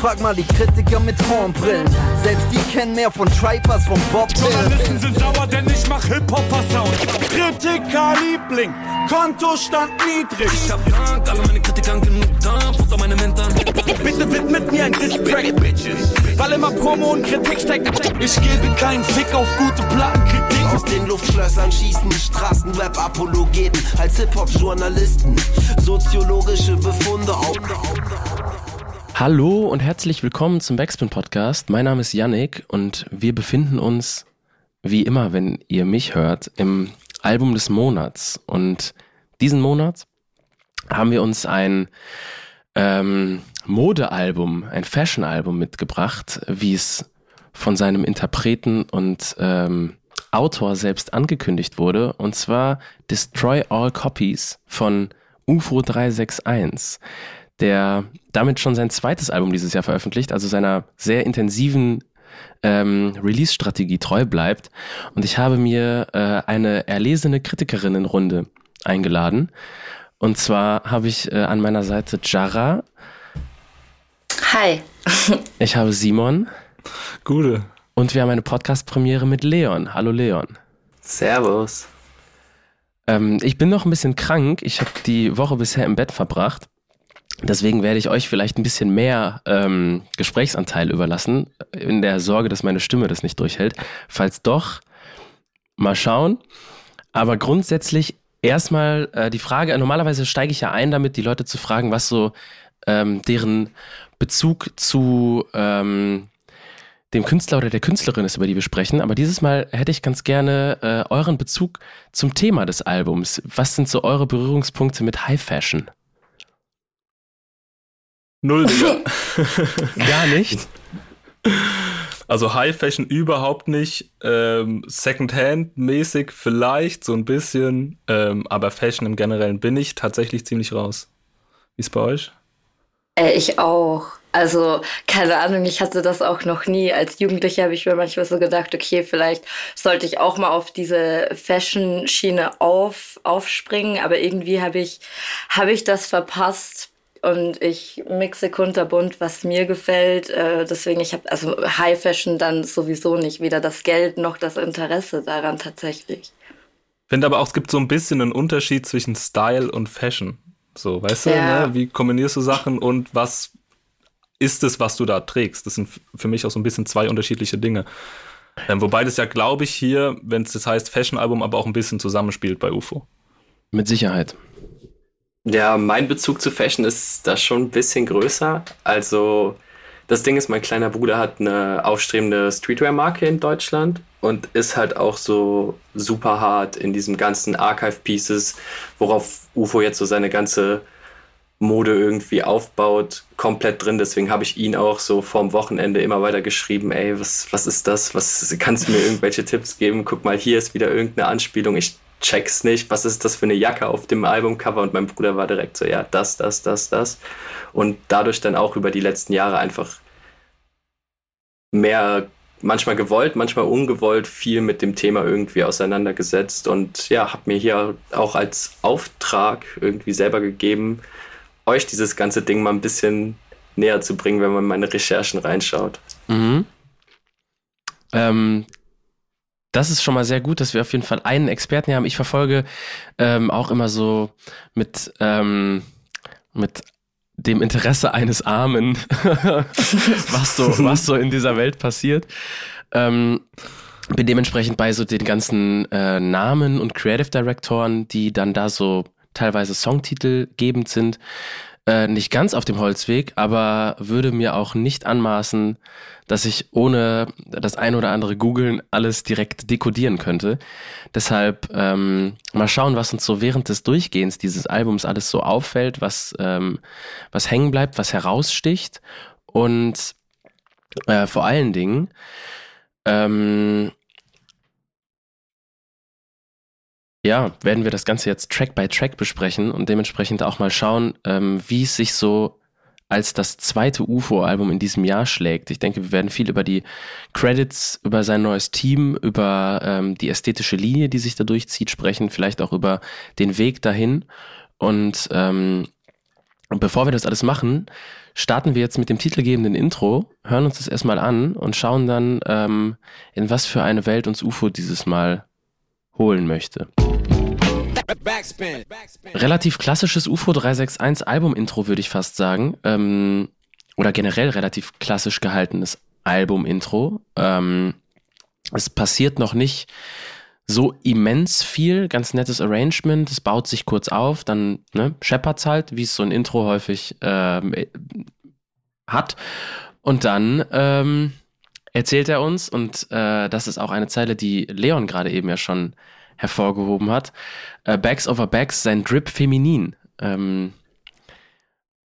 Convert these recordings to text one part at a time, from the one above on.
Frag mal die Kritiker mit Hornbrillen. Selbst die kennen mehr von Tripers, von Bob Journalisten sind sauer, denn ich mach Hip-Hopper-Sound. Kritiker-Liebling, Kontostand niedrig. Ich hab Dank, alle meine Kritiker genug da, Futter meine Mentoren. Bitte widmet mir ein Distrack, weil immer Promo und Kritik steckt. Ich gebe keinen Fick auf gute Plattenkritik. Aus den Luftschlössern schießen Straßenrap-Apologeten als Hip-Hop-Journalisten. Soziologische Befunde auf. Hallo und herzlich willkommen zum Backspin Podcast. Mein Name ist Yannick und wir befinden uns, wie immer, wenn ihr mich hört, im Album des Monats. Und diesen Monat haben wir uns ein ähm, Modealbum, ein Fashion-Album mitgebracht, wie es von seinem Interpreten und ähm, Autor selbst angekündigt wurde, und zwar Destroy All Copies von UFO 361, der damit schon sein zweites Album dieses Jahr veröffentlicht, also seiner sehr intensiven ähm, Release-Strategie treu bleibt. Und ich habe mir äh, eine erlesene Kritikerinnenrunde eingeladen. Und zwar habe ich äh, an meiner Seite Jara. Hi. Ich habe Simon. Gute. Und wir haben eine Podcast-Premiere mit Leon. Hallo Leon. Servus. Ähm, ich bin noch ein bisschen krank. Ich habe die Woche bisher im Bett verbracht. Deswegen werde ich euch vielleicht ein bisschen mehr ähm, Gesprächsanteil überlassen, in der Sorge, dass meine Stimme das nicht durchhält. Falls doch, mal schauen. Aber grundsätzlich erstmal äh, die Frage, normalerweise steige ich ja ein damit, die Leute zu fragen, was so ähm, deren Bezug zu ähm, dem Künstler oder der Künstlerin ist, über die wir sprechen. Aber dieses Mal hätte ich ganz gerne äh, euren Bezug zum Thema des Albums. Was sind so eure Berührungspunkte mit High Fashion? Null, Digga. Gar nicht. Also High Fashion überhaupt nicht. Ähm, Secondhand-mäßig vielleicht, so ein bisschen. Ähm, aber Fashion im Generellen bin ich tatsächlich ziemlich raus. Wie ist bei euch? Äh, ich auch. Also, keine Ahnung, ich hatte das auch noch nie. Als Jugendliche habe ich mir manchmal so gedacht, okay, vielleicht sollte ich auch mal auf diese Fashion-Schiene auf, aufspringen, aber irgendwie habe ich, habe ich das verpasst und ich mixe kunterbunt, was mir gefällt. Äh, deswegen, ich habe also High Fashion dann sowieso nicht, weder das Geld noch das Interesse daran tatsächlich. Ich finde aber auch, es gibt so ein bisschen einen Unterschied zwischen Style und Fashion. So, weißt du, Ja. ne? wie kombinierst du Sachen und was ist es, was du da trägst? Das sind für mich auch so ein bisschen zwei unterschiedliche Dinge. Ähm, wobei das ja, glaube ich, hier, wenn es das heißt Fashion-Album, aber auch ein bisschen zusammenspielt bei UFO. Mit Sicherheit. Ja, mein Bezug zu Fashion ist da schon ein bisschen größer. Also, das Ding ist, mein kleiner Bruder hat eine aufstrebende Streetwear-Marke in Deutschland und ist halt auch so super hart in diesem ganzen Archive-Pieces, worauf UFO jetzt so seine ganze Mode irgendwie aufbaut, komplett drin. Deswegen habe ich ihn auch so vorm Wochenende immer weiter geschrieben, ey, was, was ist das? Was kannst du mir irgendwelche Tipps geben? Guck mal, hier ist wieder irgendeine Anspielung. Ich check's nicht. Was ist das für eine Jacke auf dem Albumcover? Und mein Bruder war direkt so, ja, das, das, das, das. Und dadurch dann auch über die letzten Jahre einfach mehr, manchmal gewollt, manchmal ungewollt, viel mit dem Thema irgendwie auseinandergesetzt. Und ja, habe mir hier auch als Auftrag irgendwie selber gegeben, euch dieses ganze Ding mal ein bisschen näher zu bringen, wenn man in meine Recherchen reinschaut. Mhm. Ähm, das ist schon mal sehr gut, dass wir auf jeden Fall einen Experten hier haben. Ich verfolge ähm, auch immer so mit, ähm, mit dem Interesse eines Armen, was so, was so in dieser Welt passiert. Ähm, bin dementsprechend bei so den ganzen äh, Namen und Creative Directoren, die dann da so teilweise Songtitel gebend sind, äh, nicht ganz auf dem Holzweg, aber würde mir auch nicht anmaßen, dass ich ohne das ein oder andere Googeln alles direkt dekodieren könnte. Deshalb ähm, mal schauen, was uns so während des Durchgehens dieses Albums alles so auffällt, was, ähm, was hängen bleibt, was heraussticht und äh, vor allen Dingen ähm, ja, werden wir das Ganze jetzt Track by Track besprechen und dementsprechend auch mal schauen, ähm, wie es sich so als das zweite UFO-Album in diesem Jahr schlägt. Ich denke, wir werden viel über die Credits, über sein neues Team, über ähm, die ästhetische Linie, die sich da durchzieht, sprechen, vielleicht auch über den Weg dahin. Und ähm, Und bevor wir das alles machen, starten wir jetzt mit dem titelgebenden Intro, hören uns das erstmal an und schauen dann, ähm, in was für eine Welt uns UFO dieses Mal holen möchte. Relativ klassisches UFO 361 Album-Intro, würde ich fast sagen. Ähm, oder generell relativ klassisch gehaltenes Album-Intro. Ähm, es passiert noch nicht so immens viel, ganz nettes Arrangement, es baut sich kurz auf, dann ne, scheppert's halt, wie es so ein Intro häufig ähm, hat. Und dann ähm, erzählt er uns, und äh, das ist auch eine Zeile, die Leon gerade eben ja schon hervorgehoben hat, äh, Bags over Bags, sein Drip feminin. Ähm,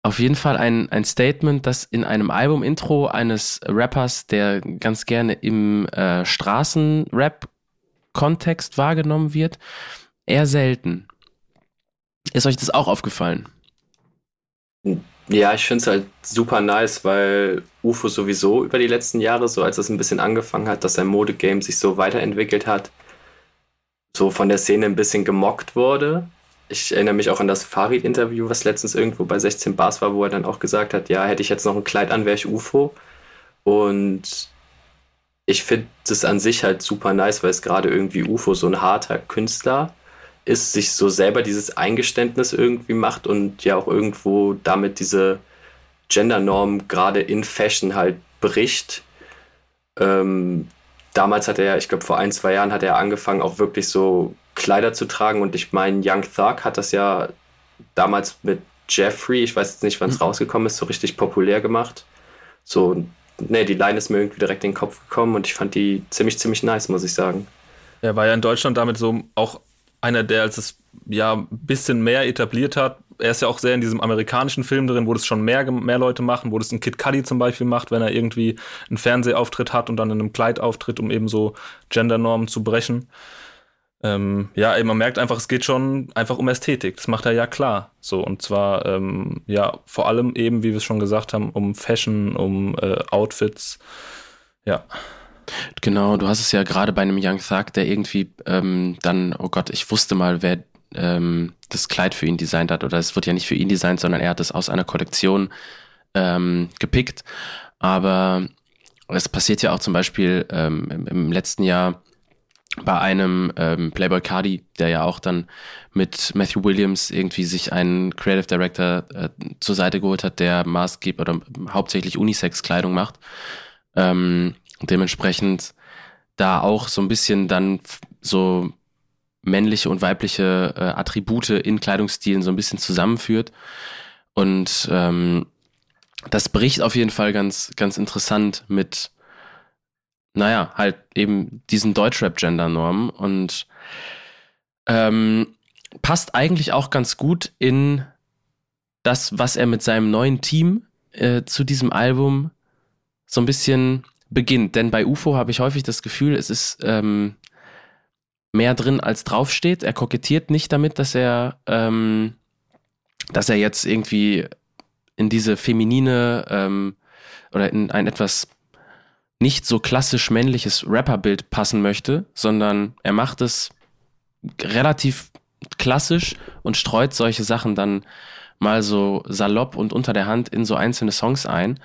auf jeden Fall ein, ein Statement, das in einem Album-Intro eines Rappers, der ganz gerne im äh, Straßenrap-Kontext wahrgenommen wird, eher selten. Ist euch das auch aufgefallen? Ja, ich finde es halt super nice, weil UFO sowieso über die letzten Jahre, so als es ein bisschen angefangen hat, dass sein Modegame sich so weiterentwickelt hat, so von der Szene ein bisschen gemockt wurde. Ich erinnere mich auch an das Farid-Interview, was letztens irgendwo bei 16 Bars war, wo er dann auch gesagt hat, ja, hätte ich jetzt noch ein Kleid an, wäre ich UFO. Und ich finde das an sich halt super nice, weil es gerade irgendwie UFO so ein harter Künstler ist, sich so selber dieses Eingeständnis irgendwie macht und ja auch irgendwo damit diese Gendernorm gerade in Fashion halt bricht. Ähm, damals hat er, ich glaube vor ein, zwei Jahren hat er angefangen, auch wirklich so Kleider zu tragen. Und ich meine, Young Thug hat das ja damals mit Jeffrey, ich weiß jetzt nicht, wann es mhm. rausgekommen ist, so richtig populär gemacht. So, ne, die Line ist mir irgendwie direkt in den Kopf gekommen und ich fand die ziemlich, ziemlich nice, muss ich sagen. Er war ja in Deutschland damit so auch einer, der als es ja ein bisschen mehr etabliert hat. Er ist ja auch sehr in diesem amerikanischen Film drin, wo das schon mehr, mehr Leute machen, wo das ein Kid Cudi zum Beispiel macht, wenn er irgendwie einen Fernsehauftritt hat und dann in einem Kleid auftritt, um eben so Gendernormen zu brechen. Ähm, ja, man merkt einfach, es geht schon einfach um Ästhetik. Das macht er ja klar. So, und zwar, ähm, ja, vor allem eben, wie wir es schon gesagt haben, um Fashion, um äh, Outfits. Ja. Genau, du hast es ja gerade bei einem Young Thug, der irgendwie ähm, dann, oh Gott, ich wusste mal, wer ähm, das Kleid für ihn designt hat. Oder es wird ja nicht für ihn designt, sondern er hat es aus einer Kollektion ähm, gepickt. Aber es passiert ja auch zum Beispiel ähm, im, im, letzten Jahr bei einem ähm, Playboy Cardi, der ja auch dann mit Matthew Williams irgendwie sich einen Creative Director äh, zur Seite geholt hat, der maßgeblich oder hauptsächlich Unisex-Kleidung macht. Ähm, dementsprechend da auch so ein bisschen dann so männliche und weibliche äh, Attribute in Kleidungsstilen so ein bisschen zusammenführt. Und ähm, das bricht auf jeden Fall ganz, ganz interessant mit, naja, halt eben diesen Deutschrap-Gender-Normen und ähm, passt eigentlich auch ganz gut in das, was er mit seinem neuen Team äh, zu diesem Album so ein bisschen beginnt. Denn bei UFO habe ich häufig das Gefühl, es ist ähm, mehr drin als draufsteht. Er kokettiert nicht damit, dass er, ähm, dass er jetzt irgendwie in diese feminine ähm, oder in ein etwas nicht so klassisch männliches Rapperbild passen möchte, sondern er macht es relativ klassisch und streut solche Sachen dann mal so salopp und unter der Hand in so einzelne Songs ein.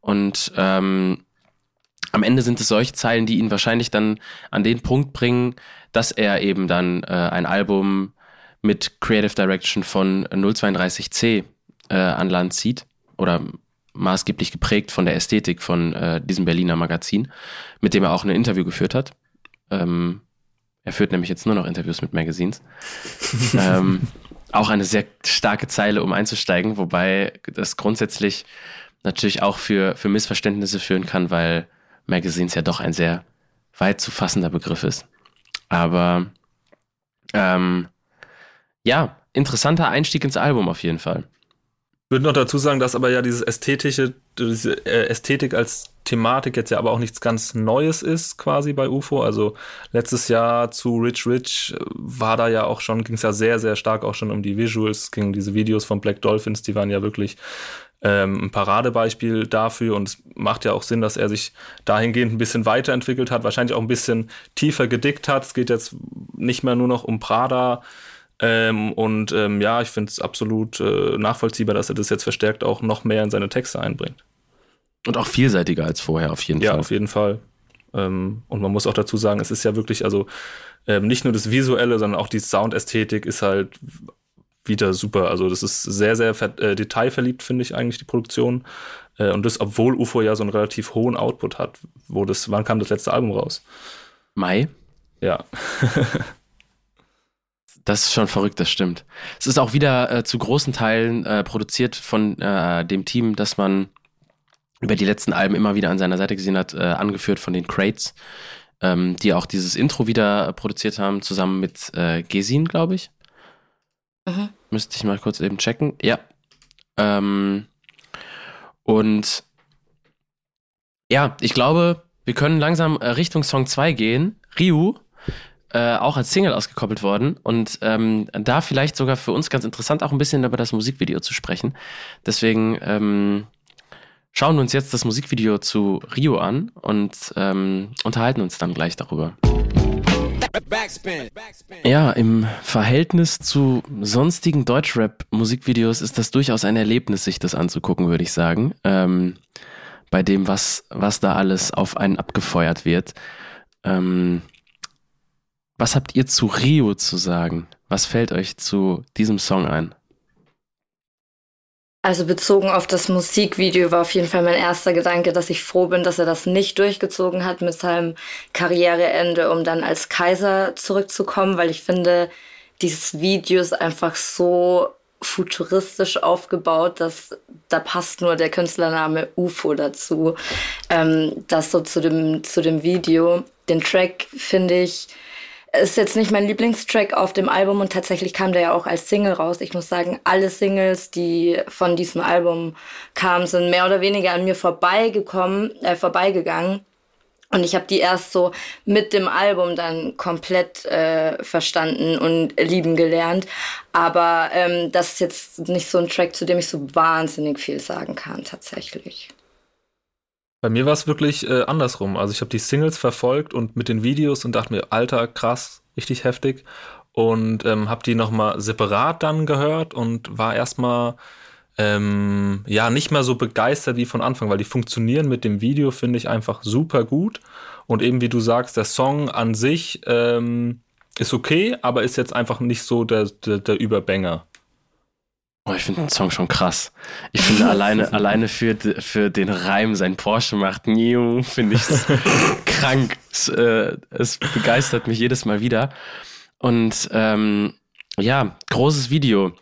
Und ähm, am Ende sind es solche Zeilen, die ihn wahrscheinlich dann an den Punkt bringen, dass er eben dann äh, ein Album mit Creative Direction von 032C äh, an Land zieht oder maßgeblich geprägt von der Ästhetik von äh, diesem Berliner Magazin, mit dem er auch ein Interview geführt hat. Ähm, er führt nämlich jetzt nur noch Interviews mit Magazines. ähm, auch eine sehr starke Zeile, um einzusteigen, wobei das grundsätzlich natürlich auch für, für Missverständnisse führen kann, weil Magazines ja doch ein sehr weit zu fassender Begriff ist. Aber ähm, ja, interessanter Einstieg ins Album auf jeden Fall. Ich würde noch dazu sagen, dass aber ja dieses ästhetische, diese äh, Ästhetik als Thematik jetzt ja aber auch nichts ganz Neues ist, quasi bei UFO. Also letztes Jahr zu Rich Rich äh, war da ja auch schon, ging es ja sehr, sehr stark auch schon um die Visuals, ging diese Videos von Black Dolphins, die waren ja wirklich ähm, ein Paradebeispiel dafür und es macht ja auch Sinn, dass er sich dahingehend ein bisschen weiterentwickelt hat, wahrscheinlich auch ein bisschen tiefer gedickt hat. Es geht jetzt nicht mehr nur noch um Prada Ähm, und ähm, ja, ich finde es absolut äh, nachvollziehbar, dass er das jetzt verstärkt auch noch mehr in seine Texte einbringt. Und auch vielseitiger als vorher, auf jeden ja, Fall. Ja, auf jeden Fall. Ähm, und man muss auch dazu sagen, es ist ja wirklich, also ähm, nicht nur das Visuelle, sondern auch die Soundästhetik ist halt wieder super. Also das ist sehr, sehr äh, detailverliebt, finde ich eigentlich, die Produktion. Äh, und das, obwohl UFO ja so einen relativ hohen Output hat. Wo das, wann kam das letzte Album raus? Mai? Ja. das ist schon verrückt, das stimmt. Es ist auch wieder äh, zu großen Teilen äh, produziert von äh, dem Team, das man über die letzten Alben immer wieder an seiner Seite gesehen hat, äh, angeführt von den Crates, ähm, die auch dieses Intro wieder produziert haben, zusammen mit äh, Gesin, glaube ich. Mhm. Müsste ich mal kurz eben checken. Ja. Ähm, und ja, ich glaube, wir können langsam äh, Richtung Song 2 gehen. Ryu, äh, auch als Single ausgekoppelt worden. Und ähm, da vielleicht sogar für uns ganz interessant, auch ein bisschen über das Musikvideo zu sprechen. Deswegen ähm, schauen wir uns jetzt das Musikvideo zu Rio an und ähm, unterhalten uns dann gleich darüber. Ja, im Verhältnis zu sonstigen Deutschrap-Musikvideos ist das durchaus ein Erlebnis, sich das anzugucken, würde ich sagen. Ähm, bei dem, was, was da alles auf einen abgefeuert wird. Ähm, was habt ihr zu Rio zu sagen? Was fällt euch zu diesem Song ein? Also bezogen auf das Musikvideo war auf jeden Fall mein erster Gedanke, dass ich froh bin, dass er das nicht durchgezogen hat mit seinem Karriereende, um dann als Kaiser zurückzukommen, weil ich finde, dieses Video ist einfach so futuristisch aufgebaut, dass da passt nur der Künstlername UFO dazu. Ähm, das so zu dem, zu dem Video. Den Track finde ich ist jetzt nicht mein Lieblingstrack auf dem Album und tatsächlich kam der ja auch als Single raus. Ich muss sagen, alle Singles, die von diesem Album kamen, sind mehr oder weniger an mir vorbeigekommen, äh, vorbeigegangen. Und ich habe die erst so mit dem Album dann komplett äh, verstanden und lieben gelernt. Aber ähm, das ist jetzt nicht so ein Track, zu dem ich so wahnsinnig viel sagen kann, tatsächlich. Bei mir war es wirklich äh, andersrum. Also ich habe die Singles verfolgt und mit den Videos und dachte mir, alter, krass, richtig heftig. Und ähm, habe die nochmal separat dann gehört und war erstmal ähm, ja nicht mehr so begeistert wie von Anfang, weil die funktionieren mit dem Video, finde ich einfach super gut. Und eben wie du sagst, der Song an sich ähm, ist okay, aber ist jetzt einfach nicht so der, der, der Überbanger. Oh, ich finde den Song schon krass. Ich finde alleine, alleine für, für den Reim, sein Porsche macht, finde ich krank. Es, äh, es, begeistert mich jedes Mal wieder. Und ähm, ja, großes Video.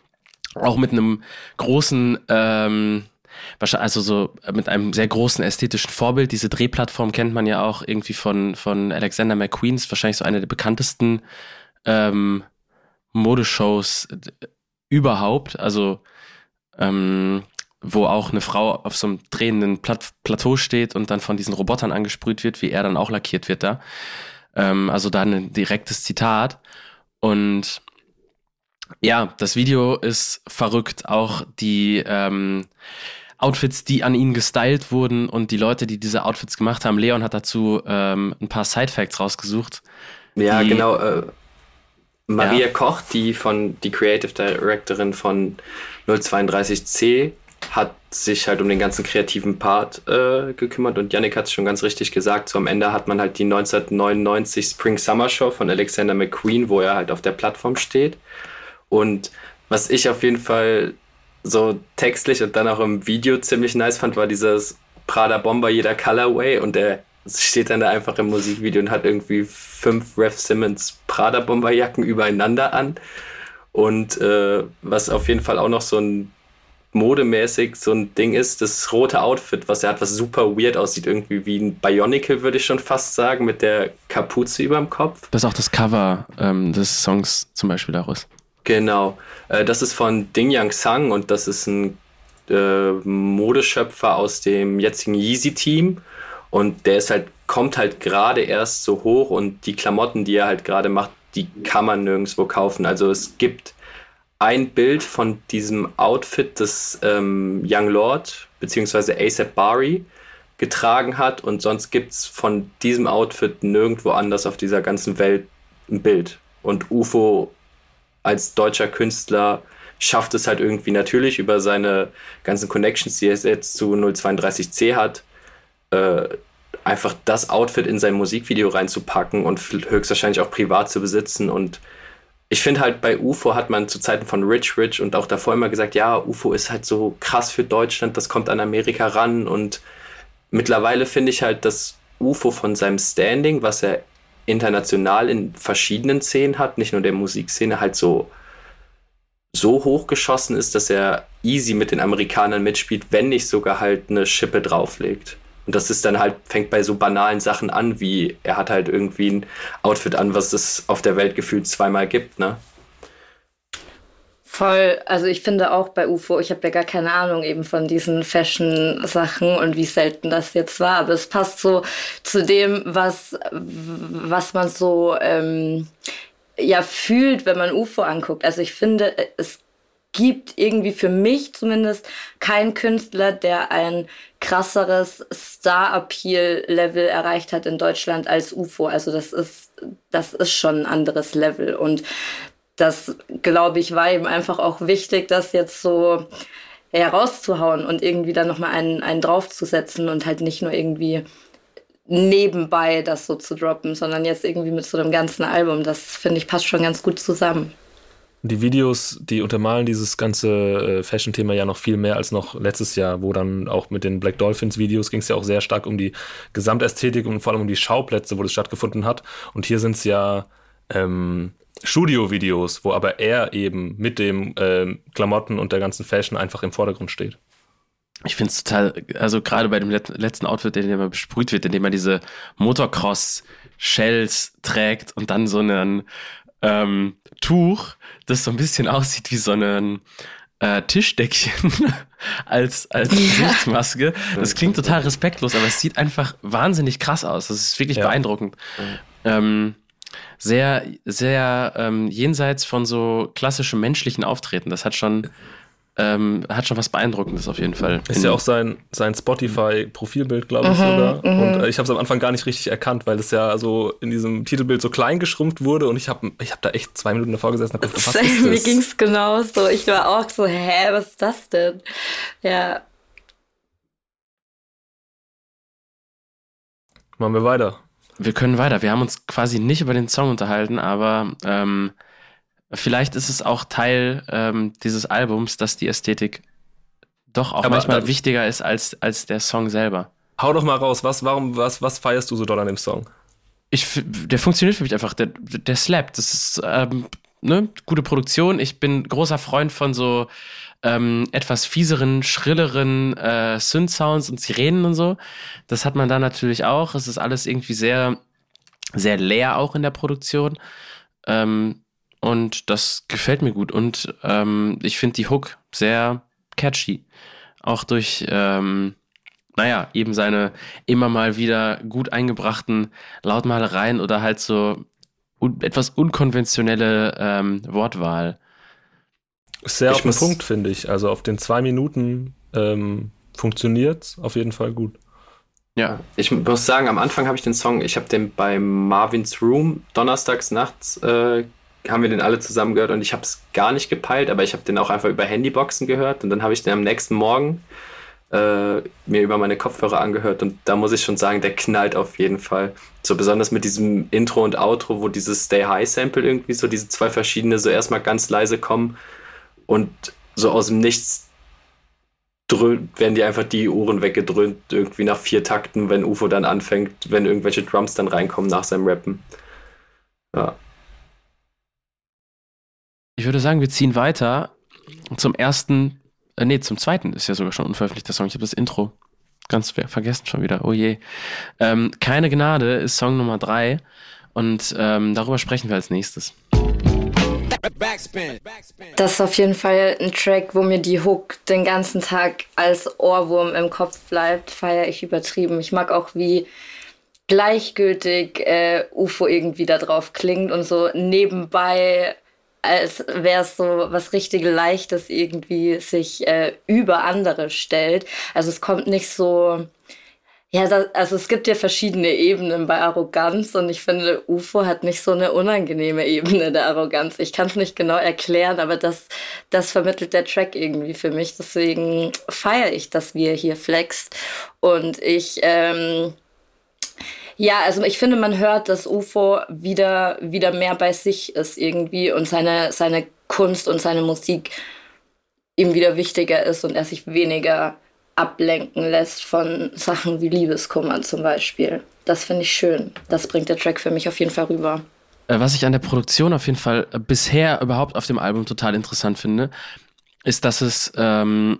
Auch mit einem großen, ähm, also so mit einem sehr großen ästhetischen Vorbild. Diese Drehplattform kennt man ja auch irgendwie von, von Alexander McQueen, ist wahrscheinlich so eine der bekanntesten ähm, Modeshows überhaupt. Also ähm, wo auch eine Frau auf so einem drehenden Plat Plateau steht und dann von diesen Robotern angesprüht wird, wie er dann auch lackiert wird da. Ähm, also da ein direktes Zitat. Und ja, das Video ist verrückt. Auch die ähm, Outfits, die an ihn gestylt wurden und die Leute, die diese Outfits gemacht haben. Leon hat dazu ähm, ein paar Side-Facts rausgesucht. Ja, genau. Äh, Maria ja. Koch, die von die Creative Directorin von 032C, hat sich halt um den ganzen kreativen Part äh, gekümmert und Yannick hat es schon ganz richtig gesagt. So am Ende hat man halt die 1999 Spring Summer Show von Alexander McQueen, wo er halt auf der Plattform steht. Und was ich auf jeden Fall so textlich und dann auch im Video ziemlich nice fand, war dieses Prada Bomber jeder Colorway und der steht dann da einfach im Musikvideo und hat irgendwie fünf Ref Simmons Prada Bomberjacken übereinander an. Und äh, was auf jeden Fall auch noch so ein modemäßig so ein Ding ist, das rote Outfit, was er hat, was super weird aussieht, irgendwie wie ein Bionicle, würde ich schon fast sagen, mit der Kapuze über dem Kopf. Das ist auch das Cover ähm, des Songs zum Beispiel daraus. Genau. Äh, das ist von Ding Yang Sang und das ist ein äh, Modeschöpfer aus dem jetzigen Yeezy-Team. Und der ist halt, kommt halt gerade erst so hoch und die Klamotten, die er halt gerade macht, die kann man nirgendwo kaufen. Also es gibt ein Bild von diesem Outfit, das ähm, Young Lord bzw. ASAP Bari getragen hat und sonst gibt es von diesem Outfit nirgendwo anders auf dieser ganzen Welt ein Bild. Und UFO als deutscher Künstler schafft es halt irgendwie natürlich über seine ganzen Connections, die er jetzt zu 032C hat, äh, einfach das Outfit in sein Musikvideo reinzupacken und höchstwahrscheinlich auch privat zu besitzen. Und ich finde halt bei UFO hat man zu Zeiten von Rich Rich und auch davor immer gesagt, ja, UFO ist halt so krass für Deutschland, das kommt an Amerika ran. Und mittlerweile finde ich halt, dass UFO von seinem Standing, was er international in verschiedenen Szenen hat, nicht nur der Musikszene, halt so so hochgeschossen ist, dass er easy mit den Amerikanern mitspielt, wenn nicht sogar halt eine Schippe drauflegt. Und das ist dann halt, fängt bei so banalen Sachen an, wie er hat halt irgendwie ein Outfit an, was es auf der Welt gefühlt zweimal gibt, ne? Voll, also ich finde auch bei UFO, ich habe ja gar keine Ahnung eben von diesen Fashion-Sachen und wie selten das jetzt war, aber es passt so zu dem, was, was man so ähm, ja fühlt, wenn man UFO anguckt. Also ich finde, es gibt irgendwie für mich zumindest keinen Künstler, der ein krasseres Star-Appeal-Level erreicht hat in Deutschland als UFO. Also das ist, das ist schon ein anderes Level. Und das, glaube ich, war ihm einfach auch wichtig, das jetzt so herauszuhauen und irgendwie dann nochmal einen, einen draufzusetzen und halt nicht nur irgendwie nebenbei das so zu droppen, sondern jetzt irgendwie mit so einem ganzen Album. Das finde ich passt schon ganz gut zusammen. Die Videos, die untermalen dieses ganze äh, Fashion-Thema ja noch viel mehr als noch letztes Jahr, wo dann auch mit den Black Dolphins-Videos ging es ja auch sehr stark um die Gesamtästhetik und vor allem um die Schauplätze, wo das stattgefunden hat. Und hier sind es ja ähm, Studio-Videos, wo aber er eben mit dem ähm, Klamotten und der ganzen Fashion einfach im Vordergrund steht ich finde es total, also gerade bei dem letzten Outfit, in dem er besprüht wird, indem er diese Motocross-Shells trägt und dann so ein ähm, Tuch, das so ein bisschen aussieht wie so ein äh, Tischdeckchen als, als Gesichtsmaske. Das klingt total respektlos, aber es sieht einfach wahnsinnig krass aus. Das ist wirklich ja. beeindruckend. Ähm, sehr, sehr ähm, jenseits von so klassischem menschlichen Auftreten. Das hat schon ähm, hat schon was Beeindruckendes auf jeden Fall. Ist ja auch sein, sein Spotify-Profilbild, glaube ich, mhm, sogar. Mhm. Und äh, ich habe es am Anfang gar nicht richtig erkannt, weil es ja so in diesem Titelbild so klein geschrumpft wurde und ich habe ich hab da echt zwei Minuten davor gesessen und gedacht, was ist das? Mir ging es genauso. Ich war auch so, hä, was ist das denn? Ja. Machen wir weiter. Wir können weiter. Wir haben uns quasi nicht über den Song unterhalten, aber ähm, Vielleicht ist es auch Teil ähm, dieses Albums, dass die Ästhetik doch auch Aber, manchmal wichtiger ist als, als der Song selber. Hau doch mal raus, was, warum, was, was feierst du so doll an dem Song? Ich, der funktioniert für mich einfach, der, der slappt. Das ist ähm, ne, gute Produktion. Ich bin großer Freund von so ähm, etwas fieseren, schrilleren äh, Synth-Sounds und Sirenen und so. Das hat man da natürlich auch. Es ist alles irgendwie sehr, sehr leer auch in der Produktion. Ähm, und das gefällt mir gut. Und ähm, ich finde die Hook sehr catchy. Auch durch, ähm, naja, eben seine immer mal wieder gut eingebrachten Lautmalereien oder halt so un etwas unkonventionelle ähm, Wortwahl. Sehr ich auf den Punkt, finde ich. Also auf den zwei Minuten ähm, funktioniert auf jeden Fall gut. Ja, ich muss sagen, am Anfang habe ich den Song, ich habe den bei Marvin's Room donnerstags nachts äh, haben wir den alle zusammen gehört und ich habe es gar nicht gepeilt, aber ich habe den auch einfach über Handyboxen gehört und dann habe ich den am nächsten Morgen äh, mir über meine Kopfhörer angehört und da muss ich schon sagen, der knallt auf jeden Fall. So besonders mit diesem Intro und Outro, wo dieses Stay High Sample irgendwie so diese zwei verschiedene so erstmal ganz leise kommen und so aus dem Nichts werden die einfach die Ohren weggedröhnt, irgendwie nach vier Takten, wenn UFO dann anfängt, wenn irgendwelche Drums dann reinkommen nach seinem Rappen. Ja. Ich würde sagen, wir ziehen weiter zum ersten, äh, nee, zum zweiten ist ja sogar schon unveröffentlichter Song. Ich habe das Intro ganz vergessen schon wieder. Oh je. Ähm, Keine Gnade ist Song Nummer drei und ähm, darüber sprechen wir als nächstes. Das ist auf jeden Fall ein Track, wo mir die Hook den ganzen Tag als Ohrwurm im Kopf bleibt. Feier ich übertrieben. Ich mag auch, wie gleichgültig äh, UFO irgendwie da drauf klingt und so nebenbei als wäre es so was richtig Leichtes irgendwie sich äh, über andere stellt. Also es kommt nicht so, Ja, das, also es gibt ja verschiedene Ebenen bei Arroganz und ich finde, UFO hat nicht so eine unangenehme Ebene der Arroganz. Ich kann es nicht genau erklären, aber das, das vermittelt der Track irgendwie für mich. Deswegen feiere ich, dass wir hier flext. Und ich, ähm, ja, also ich finde, man hört, dass UFO wieder, wieder mehr bei sich ist irgendwie und seine, seine Kunst und seine Musik ihm wieder wichtiger ist und er sich weniger ablenken lässt von Sachen wie Liebeskummer zum Beispiel. Das finde ich schön. Das bringt der Track für mich auf jeden Fall rüber. Äh, was ich an der Produktion auf jeden Fall äh, bisher überhaupt auf dem Album total interessant finde, ist, dass es ähm,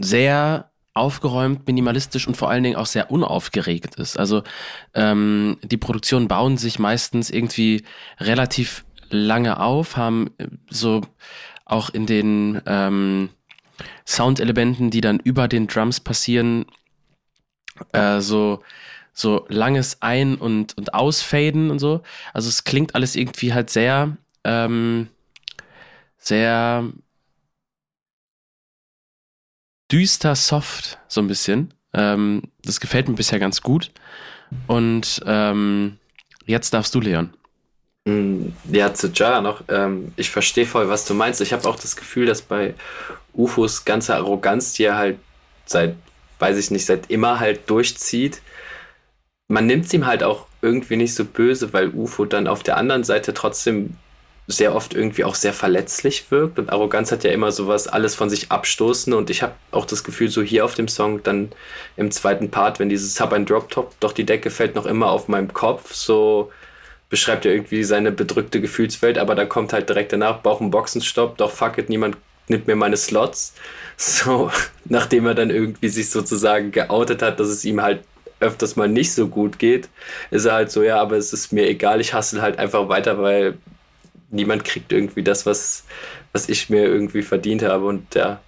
sehr aufgeräumt, minimalistisch und vor allen Dingen auch sehr unaufgeregt ist. Also ähm, die Produktionen bauen sich meistens irgendwie relativ lange auf, haben äh, so auch in den ähm, Soundelementen, die dann über den Drums passieren, äh, so, so langes Ein- und, und Ausfaden und so. Also es klingt alles irgendwie halt sehr, ähm, sehr düster soft, so ein bisschen. Ähm, das gefällt mir bisher ganz gut. Und ähm, jetzt darfst du, Leon. Mm, ja, zu Jara noch. Ähm, ich verstehe voll, was du meinst. Ich habe auch das Gefühl, dass bei UFOs ganze Arroganz, die er halt seit, weiß ich nicht, seit immer halt durchzieht, man nimmt es ihm halt auch irgendwie nicht so böse, weil UFO dann auf der anderen Seite trotzdem sehr oft irgendwie auch sehr verletzlich wirkt. Und Arroganz hat ja immer sowas alles von sich abstoßen. Und ich habe auch das Gefühl so hier auf dem Song dann im zweiten Part, wenn dieses Hab ein Drop Top, doch die Decke fällt noch immer auf meinem Kopf, so beschreibt er irgendwie seine bedrückte Gefühlswelt, aber dann kommt halt direkt danach Bauch- und Boxenstopp, doch fuck it, niemand nimmt mir meine Slots. So, nachdem er dann irgendwie sich sozusagen geoutet hat, dass es ihm halt öfters mal nicht so gut geht, ist er halt so, ja, aber es ist mir egal, ich hasse halt einfach weiter, weil niemand kriegt irgendwie das, was, was ich mir irgendwie verdient habe. Und ja,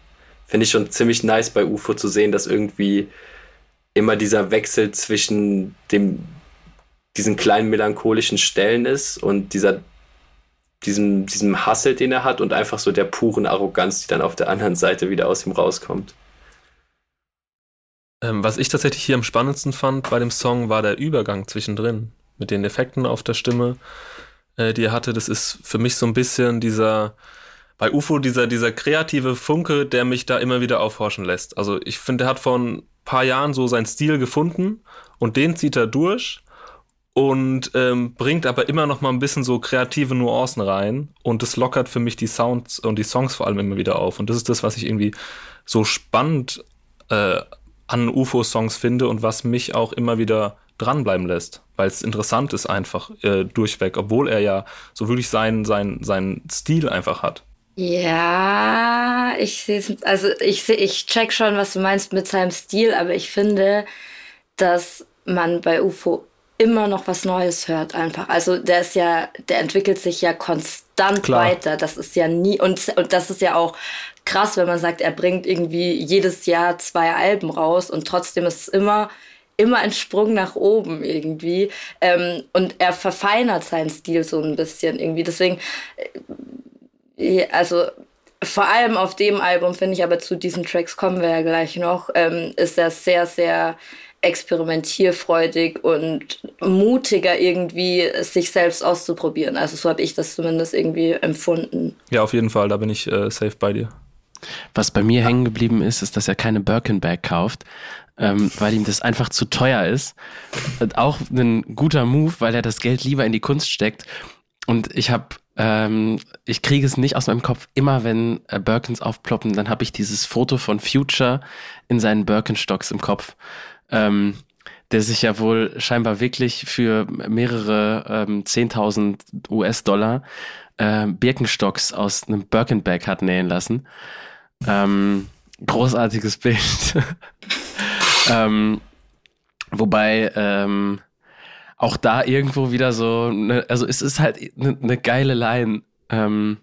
finde ich schon ziemlich nice bei UFO zu sehen, dass irgendwie immer dieser Wechsel zwischen dem, diesen kleinen melancholischen Stellen ist und dieser diesem, diesem Hassel, den er hat und einfach so der puren Arroganz, die dann auf der anderen Seite wieder aus ihm rauskommt. Ähm, was ich tatsächlich hier am spannendsten fand bei dem Song, war der Übergang zwischendrin mit den Effekten auf der Stimme, äh, die er hatte. Das ist für mich so ein bisschen dieser, bei UFO, dieser, dieser kreative Funke, der mich da immer wieder aufhorchen lässt. Also ich finde, er hat vor ein paar Jahren so seinen Stil gefunden und den zieht er durch und ähm, bringt aber immer noch mal ein bisschen so kreative Nuancen rein und das lockert für mich die Sounds und die Songs vor allem immer wieder auf und das ist das, was ich irgendwie so spannend äh, an UFO-Songs finde und was mich auch immer wieder dranbleiben lässt, weil es interessant ist einfach äh, durchweg, obwohl er ja so wirklich seinen, seinen, seinen Stil einfach hat. Ja, ich sehe es, also ich sehe, ich check schon, was du meinst mit seinem Stil, aber ich finde, dass man bei UFO immer noch was Neues hört einfach. Also der ist ja, der entwickelt sich ja konstant Klar. weiter. Das ist ja nie und und das ist ja auch krass, wenn man sagt, er bringt irgendwie jedes Jahr zwei Alben raus und trotzdem ist es immer immer ein Sprung nach oben irgendwie. Ähm, und er verfeinert seinen Stil so ein bisschen irgendwie. Deswegen, äh, also vor allem auf dem Album finde ich, aber zu diesen Tracks kommen wir ja gleich noch, ähm, ist er sehr, sehr experimentierfreudig und mutiger irgendwie sich selbst auszuprobieren. Also so habe ich das zumindest irgendwie empfunden. Ja, auf jeden Fall, da bin ich äh, safe bei dir. Was bei mir hängen geblieben ist, ist, dass er keine Birkenbag kauft, ähm, weil ihm das einfach zu teuer ist. Und auch ein guter Move, weil er das Geld lieber in die Kunst steckt. Und ich habe ähm, ich kriege es nicht aus meinem Kopf. Immer wenn äh, Birkins aufploppen, dann habe ich dieses Foto von Future in seinen Birkenstocks im Kopf ähm, der sich ja wohl scheinbar wirklich für mehrere ähm, 10.000 US-Dollar äh, Birkenstocks aus einem Birkenbag hat nähen lassen. Ähm, großartiges Bild. ähm, wobei ähm, auch da irgendwo wieder so, ne, also es ist halt eine ne geile Line ähm,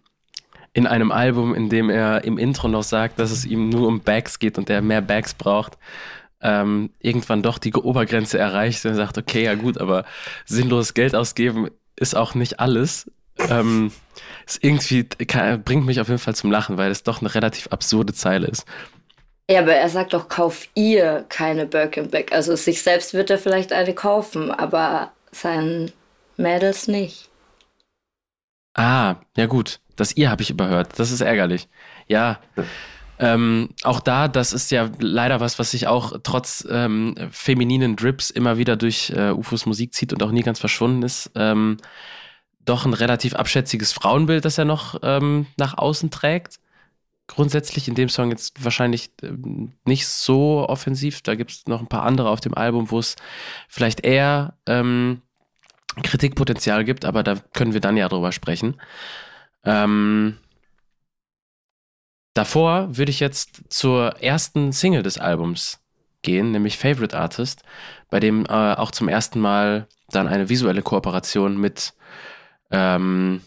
in einem Album, in dem er im Intro noch sagt, dass es ihm nur um Bags geht und er mehr Bags braucht ähm, irgendwann doch die Obergrenze erreicht und sagt, okay, ja gut, aber sinnlos Geld ausgeben ist auch nicht alles. Ähm, ist irgendwie kann, bringt mich auf jeden Fall zum Lachen, weil es doch eine relativ absurde Zeile ist. Ja, aber er sagt doch, kauf ihr keine Birkenbeck. Also sich selbst wird er vielleicht eine kaufen, aber seinen Mädels nicht. Ah, ja gut. Das ihr habe ich überhört. Das ist ärgerlich. Ja. Ähm, auch da, das ist ja leider was, was sich auch trotz ähm, femininen Drips immer wieder durch äh, UFOs Musik zieht und auch nie ganz verschwunden ist. Ähm, doch ein relativ abschätziges Frauenbild, das er noch ähm, nach außen trägt. Grundsätzlich in dem Song jetzt wahrscheinlich ähm, nicht so offensiv. Da gibt es noch ein paar andere auf dem Album, wo es vielleicht eher ähm, Kritikpotenzial gibt, aber da können wir dann ja drüber sprechen. Ähm, davor würde ich jetzt zur ersten Single des Albums gehen, nämlich Favorite Artist, bei dem äh, auch zum ersten Mal dann eine visuelle Kooperation mit ähm,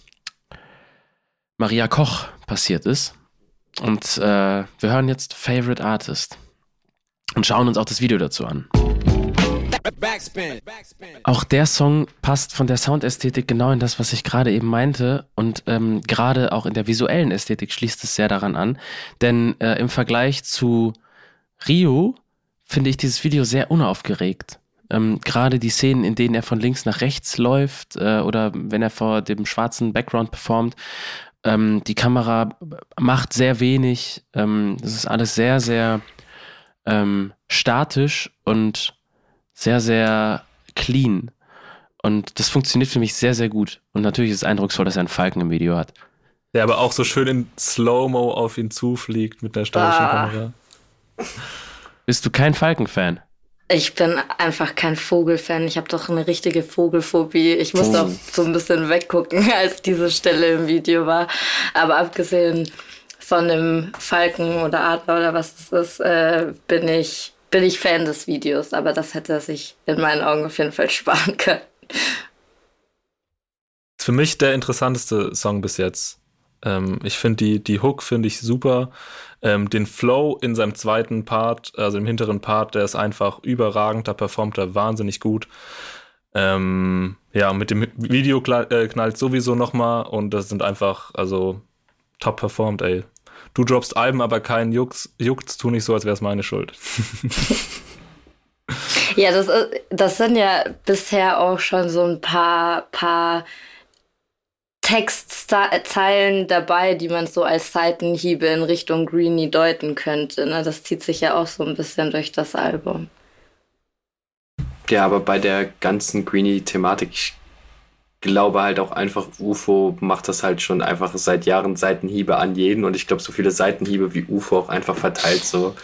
Maria Koch passiert ist. Und äh, wir hören jetzt Favorite Artist und schauen uns auch das Video dazu an. Auch der Song passt von der Soundästhetik genau in das, was ich gerade eben meinte. Und ähm, gerade auch in der visuellen Ästhetik schließt es sehr daran an. Denn äh, im Vergleich zu Rio finde ich dieses Video sehr unaufgeregt. Ähm, gerade die Szenen, in denen er von links nach rechts läuft äh, oder wenn er vor dem schwarzen Background performt, ähm, die Kamera macht sehr wenig. Ähm, das ist alles sehr, sehr ähm, statisch und sehr, sehr clean. Und das funktioniert für mich sehr, sehr gut. Und natürlich ist es eindrucksvoll, dass er einen Falken im Video hat. Der aber auch so schön in Slow-Mo auf ihn zufliegt mit der statischen ah. Kamera. Bist du kein Falken-Fan? Ich bin einfach kein Vogelfan. Ich habe doch eine richtige Vogelphobie. Ich muss oh. so ein bisschen weggucken, als diese Stelle im Video war. Aber abgesehen von dem Falken oder Adler oder was das ist, äh, bin ich bin ich Fan des Videos, aber das hätte er sich in meinen Augen auf jeden Fall sparen können. Ist für mich der interessanteste Song bis jetzt. Ähm, ich finde die, die Hook finde ich super. Ähm, den Flow in seinem zweiten Part, also im hinteren Part, der ist einfach überragend, da performt er wahnsinnig gut. Ähm, ja, mit dem Video äh, knallt sowieso nochmal und das sind einfach, also top performt, ey du droppst Alben, aber keinen Jucks, juckt's, tu nicht so, als wäre es meine Schuld. ja, das, das sind ja bisher auch schon so ein paar, paar Textzeilen dabei, die man so als Seitenhiebe in Richtung Greenie deuten könnte. Ne? Das zieht sich ja auch so ein bisschen durch das Album. Ja, aber bei der ganzen Greenie-Thematik, ich glaube halt auch einfach, UFO macht das halt schon einfach seit Jahren Seitenhiebe an jeden und ich glaube, so viele Seitenhiebe wie UFO auch einfach verteilt, so